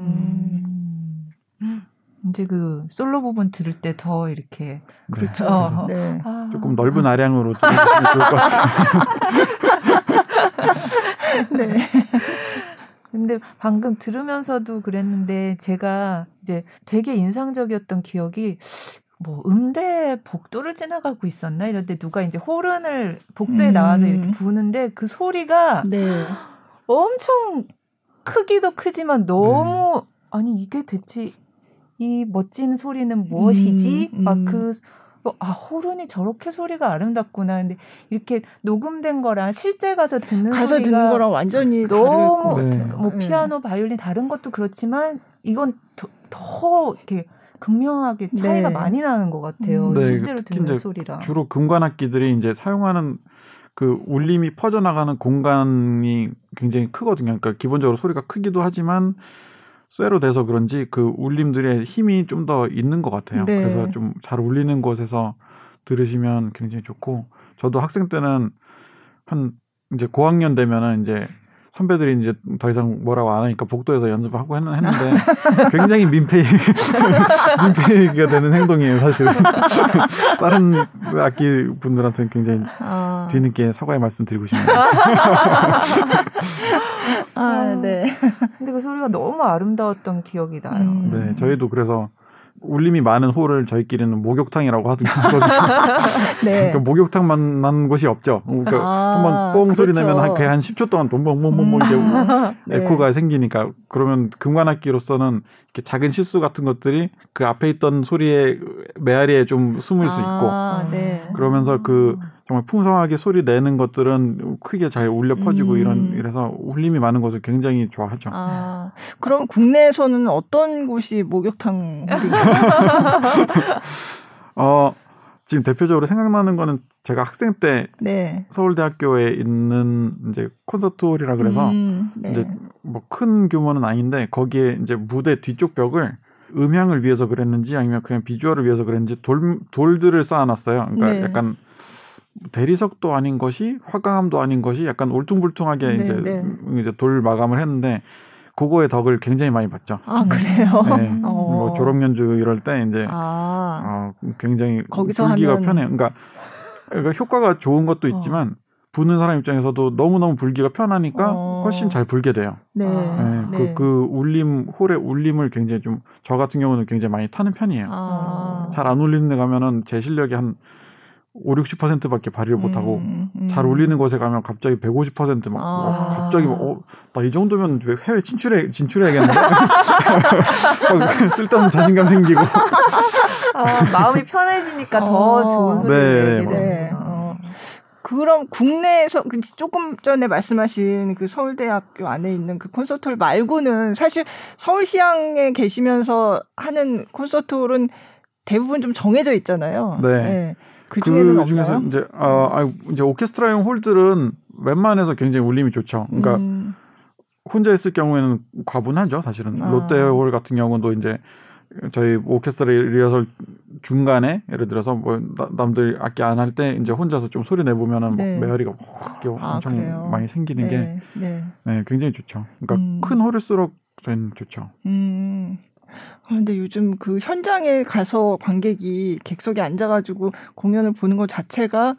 음. 이제 그 솔로 부분 들을 때 더 이렇게 네, 그렇죠. 어, 네. 아. 조금 넓은 아량으로 들으시면 좋을 것 같아요. 네. 근데 방금 들으면서도 그랬는데 제가 이제 되게 인상적이었던 기억이 뭐 음대 복도를 지나가고 있었나 이런데 누가 이제 호른을 복도에 음. 나와서 이렇게 부는데 그 소리가 네. 엄청 크기도 크지만 너무 네. 아니 이게 대체 이 멋진 소리는 무엇이지? 음, 음. 막그 뭐, 아 호른이 저렇게 소리가 아름답구나. 근데 이렇게 녹음된 거랑 실제 가서 듣는 가서 소리가 듣는 거랑 완전히 너무 네. 뭐 네. 피아노, 바이올린 다른 것도 그렇지만 이건 더, 더 이렇게 극명하게 차이가 네. 많이 나는 것 같아요. 음. 네, 실제로 듣는 소리랑 주로 금관악기들이 이제 사용하는 그 울림이 퍼져나가는 공간이 굉장히 크거든요. 그러니까 기본적으로 소리가 크기도 하지만 쇠로 돼서 그런지 그 울림들의 힘이 좀 더 있는 것 같아요. 네. 그래서 좀 잘 울리는 곳에서 들으시면 굉장히 좋고 저도 학생 때는 한 이제 고학년 되면은 이제 선배들이 이제 더 이상 뭐라고 안 하니까 복도에서 연습하고 했, 는데 굉장히 민폐 민폐가 되는 행동이에요 사실은 다른 악기 분들한테는 굉장히 아. 뒤늦게 사과의 말씀 드리고 싶네요. 아, 네. 근데 그 소리가 너무 아름다웠던 기억이 나요. 음. 네, 저희도 그래서 울림이 많은 홀을 저희끼리는 목욕탕이라고 하거든요. 네. 그러니까 목욕탕 만 난 곳이 없죠. 그러니까 아, 한번 뽕 소리 그렇죠. 내면 한, 한 10초 동안 동봉봉봉봉 이제 음. 네. 에코가 생기니까 그러면 금관악기로서는 이렇게 작은 실수 같은 것들이 그 앞에 있던 소리의 메아리에 좀 숨을 수 있고 아, 네. 그러면서 그 정말 풍성하게 소리 내는 것들은 크게 잘 울려 퍼지고 음. 이런 이래서 울림이 많은 곳을 굉장히 좋아하죠. 아, 그럼 국내에서는 어떤 곳이 목욕탕? 어 지금 대표적으로 생각나는 거는 제가 학생 때 네. 서울대학교에 있는 이제 콘서트홀이라 그래서 음, 네. 이제 뭐 큰 규모는 아닌데 거기에 이제 무대 뒤쪽 벽을 음향을 위해서 그랬는지 아니면 그냥 비주얼을 위해서 그랬는지 돌 돌들을 쌓아놨어요. 그러니까 네. 약간 대리석도 아닌 것이 화강암도 아닌 것이 약간 울퉁불퉁하게 네, 이제 네. 이제 돌 마감을 했는데 그거의 덕을 굉장히 많이 봤죠. 아 그래요? 네. 어. 뭐 졸업 연주 이럴 때 이제 아. 어, 굉장히 거기서 불기가 하면... 편해요. 그러니까, 그러니까 효과가 좋은 것도 어. 있지만 어. 부는 사람 입장에서도 너무 너무 불기가 편하니까 어. 훨씬 잘 불게 돼요. 네. 네. 그, 네. 그 울림 홀의 울림을 굉장히 좀 저 같은 경우는 굉장히 많이 타는 편이에요. 아. 잘안 울리는 데 가면은 제 실력이 한 5, 60%밖에 발휘를 못하고 음, 음. 잘 울리는 곳에 가면 갑자기 150%막 아. 어, 갑자기 막 어, 나이 정도면 왜 해외 진출해 진출해야겠는데 쓸데없는 자신감 생기고 아, 마음이 편해지니까 더 어. 좋은 소리를 네, 네. 어. 그럼 국내에서 그 조금 전에 말씀하신 그 서울대학교 안에 있는 그 콘서트홀 말고는 사실 서울시향에 계시면서 하는 콘서트홀은 대부분 좀 정해져 있잖아요. 네. 네. 그, 그 중에서 이제 아, 아 이제 오케스트라용 홀들은 웬만해서 굉장히 울림이 좋죠. 그러니까 음. 혼자 있을 경우에는 과분하죠. 사실은 아. 롯데홀 같은 경우도 이제 저희 오케스트라 리허설 중간에 예를 들어서 뭐 남들 악기 안 할 때 이제 혼자서 좀 소리 내보면은 네. 뭐 메아리가 아, 엄청 그래요? 많이 생기는 네. 게 네. 네. 굉장히 좋죠. 그러니까 음. 큰 홀일수록 저희는 좋죠. 음. 아, 근데 요즘 그 현장에 가서 관객이 객석에 앉아가지고 공연을 보는 것 자체가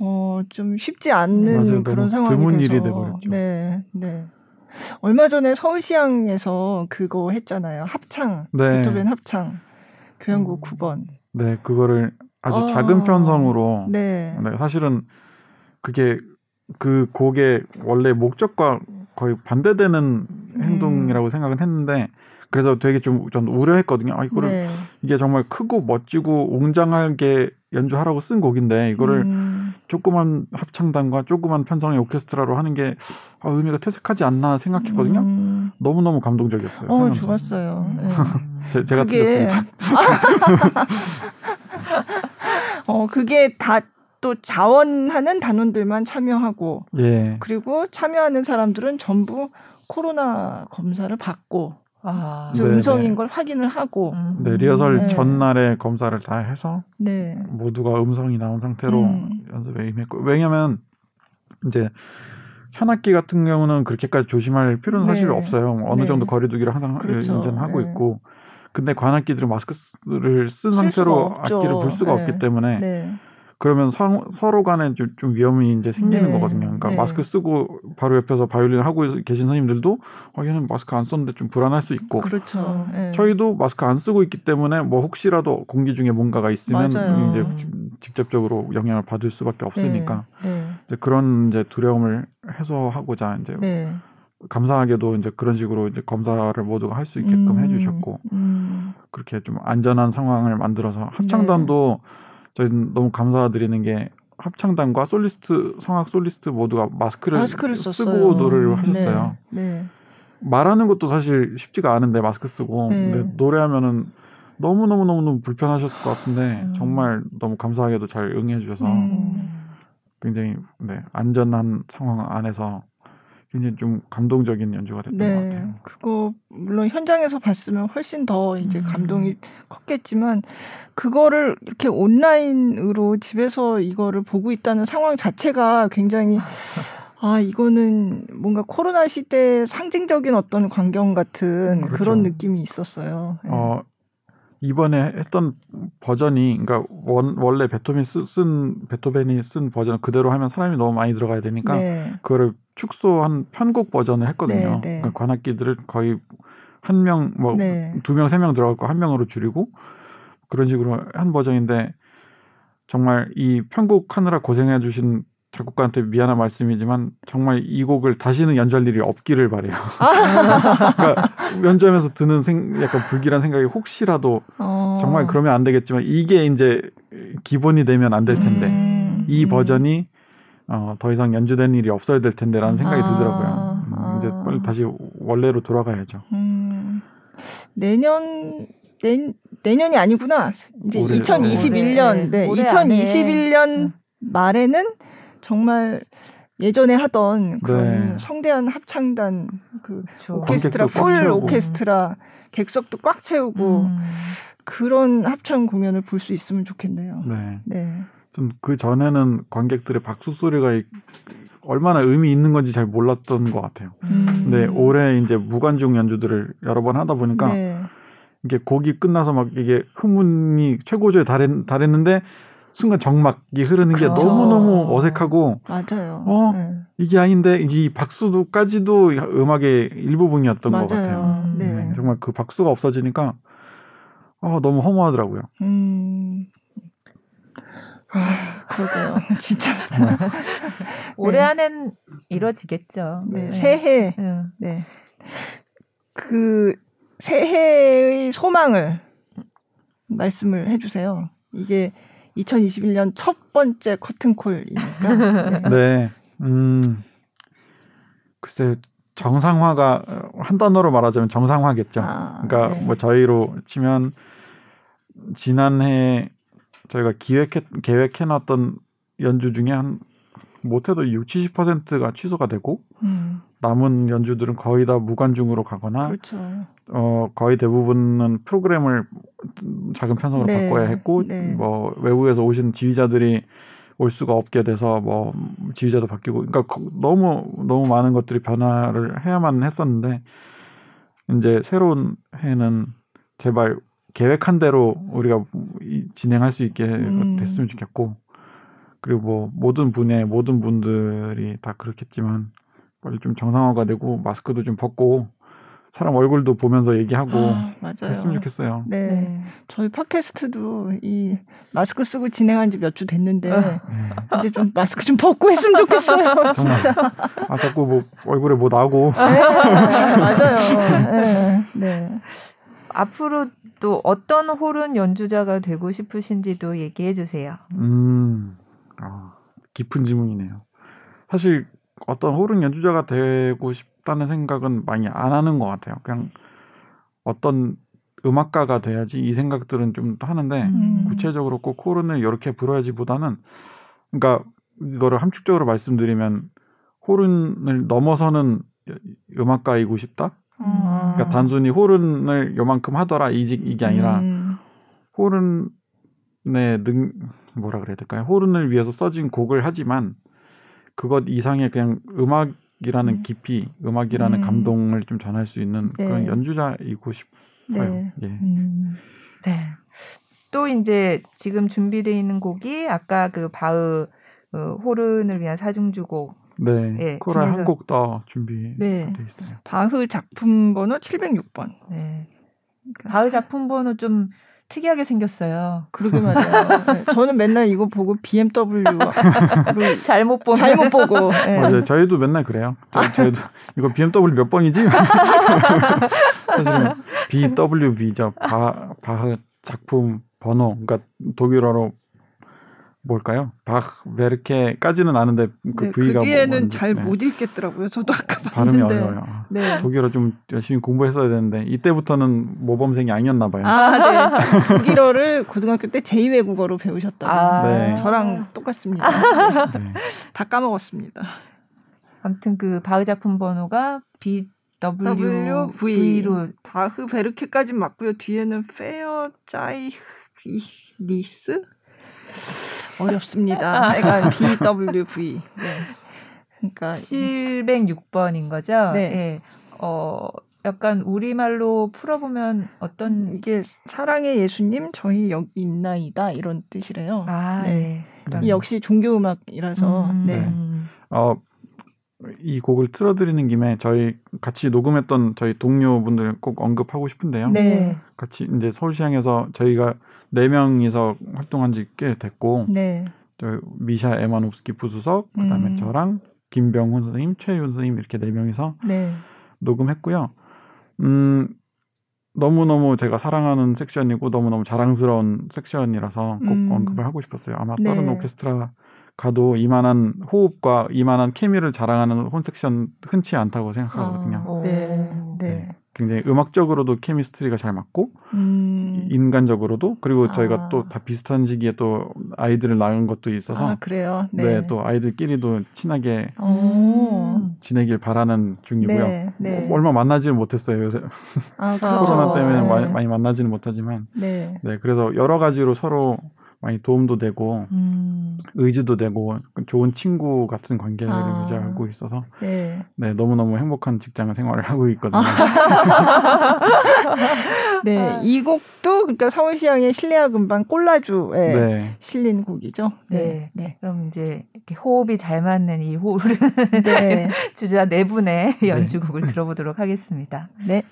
어, 좀 쉽지 않는 맞아요. 그런 상황이 드문 돼서. 일이 돼버렸죠. 네, 네. 얼마 전에 서울시향에서 그거 했잖아요. 합창, 네. 베토벤 합창, 교향곡 9번. 네, 그거를 아주 아, 작은 편성으로. 네. 네. 사실은 그게 그 곡의 원래 목적과 거의 반대되는 행동이라고 음. 생각은 했는데 그래서 되게 좀 전 우려했거든요. 아 이거를 네. 이게 정말 크고 멋지고 웅장하게 연주하라고 쓴 곡인데 이거를 음. 조그만 합창단과 조그만 편성의 오케스트라로 하는 게 아, 의미가 퇴색하지 않나 생각했거든요. 음. 너무 너무 감동적이었어요. 어, 하면서. 좋았어요. 네. 제, 제가 그게... 틀렸습니다. 어, 그게 다 또 자원하는 단원들만 참여하고, 예. 그리고 참여하는 사람들은 전부 코로나 검사를 받고, 아, 음성인 걸 확인을 하고. 음. 네, 리허설 네. 전날에 검사를 다 해서 네. 모두가 음성이 나온 상태로 음. 연습에 임했고 왜냐면 이제 현악기 같은 경우는 그렇게까지 조심할 필요는 사실 네. 없어요. 어느 네. 정도 거리두기를 항상 그렇죠. 인정하고 네. 있고. 근데 관악기들은 마스크를 쓴 상태로 악기를 불 수가 네. 없기 때문에 네. 그러면 서, 서로 간에 좀, 좀 위험이 이제 생기는 네. 거거든요. 그러니까 네. 마스크 쓰고 바로 옆에서 바이올린 하고 계신 선생님들도 어, 얘는 마스크 안 썼는데 좀 불안할 수 있고. 그렇죠. 네. 저희도 마스크 안 쓰고 있기 때문에 뭐 혹시라도 공기 중에 뭔가가 있으면 맞아요. 이제 직접적으로 영향을 받을 수밖에 없으니까 네. 네. 이제 그런 이제 두려움을 해소하고자 이제 네. 감사하게도 이제 그런 식으로 이제 검사를 모두가 할 수 있게끔 음, 해주셨고 음. 그렇게 좀 안전한 상황을 만들어서 합창단도 네. 저희는 너무 감사드리는 게 합창단과 솔리스트 성악 솔리스트 모두가 마스크를, 마스크를 쓰고 노래를 하셨어요. 네. 네. 말하는 것도 사실 쉽지가 않은데 마스크 쓰고 네. 노래하면은 너무 너무 너무 너무 불편하셨을 것 같은데 음. 정말 너무 감사하게도 잘 응해 주셔서 음. 굉장히 네, 안전한 상황 안에서 굉장히 좀 감동적인 연주가 됐던 네, 것 같아요. 그거 물론 현장에서 봤으면 훨씬 더 이제 음. 감동이 컸겠지만 그거를 이렇게 온라인으로 집에서 이거를 보고 있다는 상황 자체가 굉장히 아 이거는 뭔가 코로나 시대 상징적인 어떤 광경 같은 그렇죠. 그런 느낌이 있었어요. 네. 어 이번에 했던 버전이 그러니까 원, 원래 베토벤이 쓰, 쓴 베토벤이 쓴 버전 그대로 하면 사람이 너무 많이 들어가야 되니까 네. 그거를 축소한 편곡 버전을 했거든요. 네, 네. 그러니까 관악기들을 거의 한 명, 뭐, 네. 두 명, 세 명 들어갈 거 한 명으로 줄이고 그런 식으로 한 버전인데 정말 이 편곡하느라 고생해 주신 작곡가한테 미안한 말씀이지만 정말 이 곡을 다시는 연주할 일이 없기를 바래요. 그러니까 연주하면서 드는 생, 약간 불길한 생각이 혹시라도 어. 정말 그러면 안 되겠지만 이게 이제 기본이 되면 안 될 텐데 음. 이 버전이 어, 더 이상 연주된 일이 없어야 될 텐데라는 생각이 아. 들더라고요. 음, 이제 빨리 다시 원래로 돌아가야죠. 음. 내년 내, 내년이 아니구나. 이제 올해, 2021년, 네, 네. 2021년 말에는 정말 예전에 하던 그런 네. 성대한 합창단 그 그렇죠. 오케스트라 풀 오케스트라 객석도 꽉 채우고 음. 그런 합창 공연을 볼 수 있으면 좋겠네요. 네. 네. 좀그 전에는 관객들의 박수 소리가 얼마나 의미 있는 건지 잘 몰랐던 것 같아요. 음. 근데 올해 이제 무관중 연주들을 여러 번 하다 보니까 네. 이게 곡이 끝나서 막 이게 흥문이 최고조에 달했, 달했는데 순간 정막이 흐르는 게 그렇죠. 너무너무 어색하고 맞아요. 어 네. 이게 아닌데 이 박수도까지도 음악의 일부분이었던 맞아요. 것 같아요. 네. 네. 정말 그 박수가 없어지니까 어, 너무 허무하더라고요. 음. 아, 그러게요. 진짜. 올해 네. 안엔 이루어지겠죠. 네. 네. 새해. 네. 그 새해의 소망을 말씀을 해주세요. 이게 2021년 첫 번째 커튼콜이니까. 네. 네. 음. 글쎄 정상화가 한 단어로 말하자면 정상화겠죠. 아, 그러니까 네. 뭐 저희로 치면 지난해 저희가 기획해 계획해 놨던 연주 중에 한 못해도 6, 70%가 취소가 되고 음. 남은 연주들은 거의 다 무관중으로 가거나 그렇죠. 어 거의 대부분은 프로그램을 작은 편성으로 네. 바꿔야 했고 네. 뭐 외국에서 오신 지휘자들이 올 수가 없게 돼서 뭐 지휘자도 바뀌고 그러니까 너무 너무 많은 것들이 변화를 해야만 했었는데 이제 새로운 해는 제발 계획한 대로 우리가 진행할 수 있게 음. 됐으면 좋겠고 그리고 뭐 모든 분야 모든 분들이 다 그렇겠지만 빨리 좀 정상화가 되고 마스크도 좀 벗고 사람 얼굴도 보면서 얘기하고 아, 했으면 좋겠어요. 네. 네. 저희 팟캐스트도 이 마스크 쓰고 진행한 지 몇 주 됐는데 아, 네. 이제 좀 마스크 좀 벗고 했으면 좋겠어요. 진짜. 아 자꾸 뭐 얼굴에 뭐 나고. 아, 네, 맞아요. 네. 네. 앞으로 또 어떤 호른 연주자가 되고 싶으신지도 얘기해 주세요. 음, 아, 깊은 질문이네요. 사실 어떤 호른 연주자가 되고 싶 다는 생각은 많이 안 하는 것 같아요. 그냥 어떤 음악가가 돼야지 이 생각들은 좀 하는데 음. 구체적으로 꼭 호른을 이렇게 불어야지보다는 그러니까 이거를 함축적으로 말씀드리면 호른을 넘어서는 음악가이고 싶다. 음. 그러니까 단순히 호른을 요만큼 하더라 이게, 이게 아니라 음. 호른의 능 뭐라 그래야 될까요? 호른을 위해서 써진 곡을 하지만 그것 이상의 그냥 음악 이라는 음. 깊이, 음악이라는 음. 감동을 좀 전할 수 있는 네. 그런 연주자이고 싶어요. 네. 예. 음. 네. 또 이제 지금 준비되어 있는 곡이 아까 그 바흐 그 호른을 위한 사중주곡 네. 예, 코랄 한곡 더 준비돼 네. 있어요. 바흐 작품 번호 706번. 네. 바흐 작품 번호 좀 특이하게 생겼어요. 그러게 말이에요. 네. 저는 맨날 이거 보고 BMW 잘못 보고 잘못 보고. 네. 맞아요. 저희도 맨날 그래요. 저, 희도 이거 BMW 몇 번이지? 사실은 BWB죠. 바, 바흐 작품 번호. 그러니까 독일어로 뭘까요? 박 베르케까지는 아는데 그 네, V가 그게는 잘못 네. 읽겠더라고요. 저도 아까 발음이 봤는데. 어려워요. 네. 독일어 좀 열심히 공부했어야 되는데 이때부터는 모범생이 아니었나 봐요. 아, 네. 독일어를 고등학교 때 제2외국어로 배우셨다고. 아, 네. 저랑 똑같습니다. 네. 다 까먹었습니다. 아무튼 그 바흐 작품 번호가 B W V 로 바흐 베르케까지 맞고요. 뒤에는 페어 짜이 니스 어렵습니다. 내가 BWV. 네. 그러니까 706번인 거죠. 네. 네. 어 약간 우리말로 풀어보면 어떤 이게 사랑의 예수님 저희 여기 있나이다 이런 뜻이래요. 아, 네. 네. 역시 종교 음악이라서. 음, 네. 음. 어, 이 곡을 틀어드리는 김에 저희 같이 녹음했던 저희 동료분들 꼭 언급하고 싶은데요. 네. 같이 이제 서울시향에서 저희가 네 명이서 활동한 지 꽤 됐고 네. 저 미샤 에마노프스키 부수석 그다음에 음. 저랑 김병훈 선생님, 최윤 선생님 이렇게 네 명이서 네. 녹음했고요. 음 너무너무 제가 사랑하는 섹션이고 너무너무 자랑스러운 섹션이라서 꼭 음. 언급을 하고 싶었어요. 아마 네. 다른 오케스트라 가도 이만한 호흡과 이만한 케미를 자랑하는 혼 섹션 흔치 않다고 생각하거든요. 아, 네. 네. 네. 굉장히 음악적으로도 케미스트리가 잘 맞고 음. 인간적으로도 그리고 저희가 아. 또다 비슷한 시기에 또 아이들을 낳은 것도 있어서 아, 그래요. 네. 네. 또 아이들끼리도 친하게 오. 지내길 바라는 중이고요. 네, 네. 뭐 얼마 만나지는 못했어요 요새 아, 그렇죠. 코로나 때문에 많이, 많이 만나지는 못하지만 네. 네 그래서 여러 가지로 서로 많이 도움도 되고 음. 의지도 되고 좋은 친구 같은 관계를 아. 유지하고 있어서 네. 네 너무 너무 행복한 직장 생활을 하고 있거든요. 네, 아. 이 곡도 그러니까 서울시향의 실내악 음반 꼴라주에 네. 실린 곡이죠. 네. 네. 네. 그럼 이제 이렇게 호흡이 잘 맞는 이 호흡을 네. 주자 네 분의 네. 연주곡을 들어보도록 하겠습니다. 네.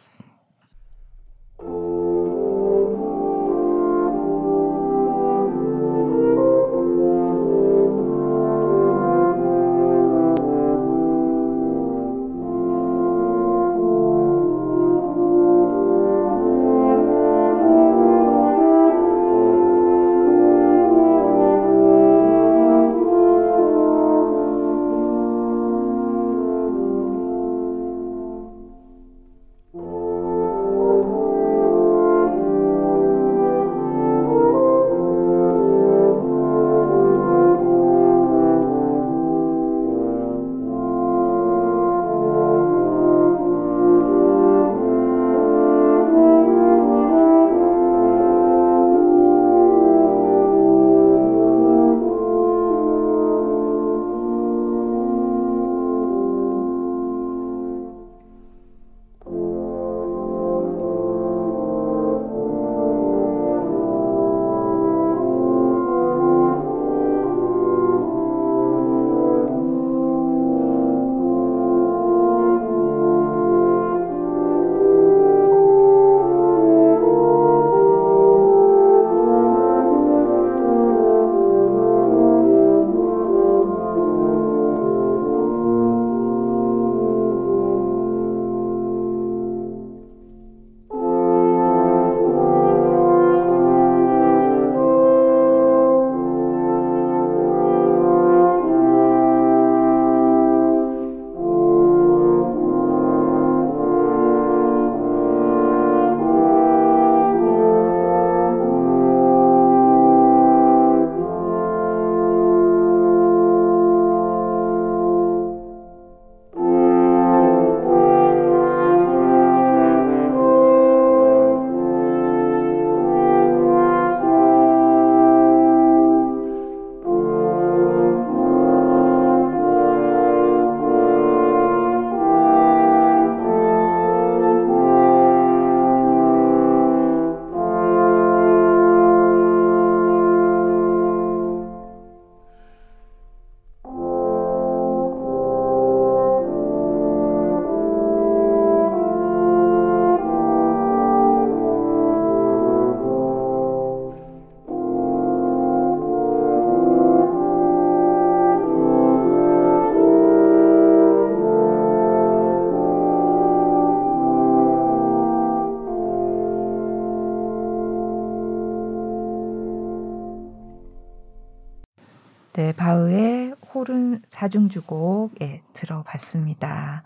사중주곡 예, 들어봤습니다.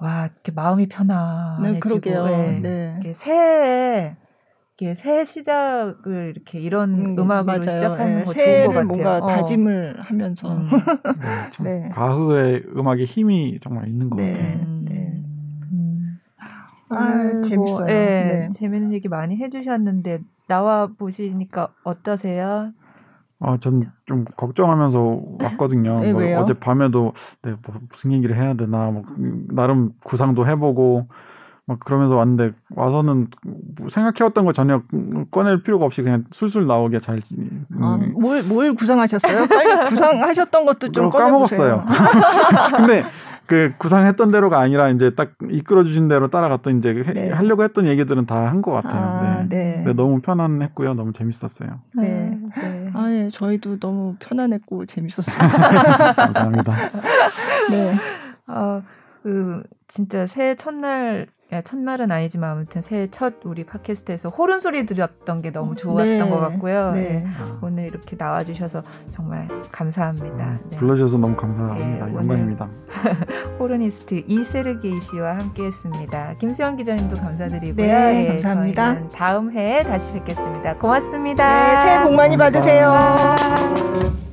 와, 이렇게 마음이 편안해지고 네, 그러게요. 예, 네. 이렇게 새해 이렇게 새 시작을 이렇게 이런 음, 악으로 시작하는 네, 거 좋은 것 같아요. 뭔가 어. 다짐을 하면서 음. 네, 네. 바흐의 음악에 힘이 정말 있는 것 네, 같아요. 네. 음. 아, 재밌어요. 네, 네. 재밌는 얘기 많이 해주셨는데 나와 보시니까 어떠세요? 아, 전 좀 걱정하면서 왔거든요. 네, 뭐 어제 밤에도 네, 뭐 무슨 얘기를 해야 되나, 뭐 나름 구상도 해보고 막 그러면서 왔는데 와서는 생각해왔던 거 전혀 꺼낼 필요가 없이 그냥 술술 나오게 잘. 음. 아, 뭘, 뭘 구상하셨어요? 빨리 구상하셨던 것도 좀 까먹었어요. 근데 그 구상했던 대로가 아니라 이제 딱 이끌어 주신 대로 따라갔던 이제 네. 하려고 했던 얘기들은 다 한 것 같아요. 아, 네. 네. 너무 편안했고요. 너무 재밌었어요. 네. 네. 아, 예. 저희도 너무 편안했고 재밌었어요. 감사합니다. 네. 어, 그 진짜 새해 첫날 야, 첫날은 아니지만 아무튼 새해 첫 우리 팟캐스트에서 호른 소리 들었던 게 너무 좋았던 네. 것 같고요. 네. 네. 오늘 이렇게 나와주셔서 정말 감사합니다. 음, 네. 불러주셔서 너무 감사합니다. 네, 영광입니다. 호르니스트 이세르게이 씨와 함께했습니다. 김수영 기자님도 감사드리고요. 네, 예, 감사합니다. 다음 해에 다시 뵙겠습니다. 고맙습니다. 새해 복 많이 받으세요. 감사합니다.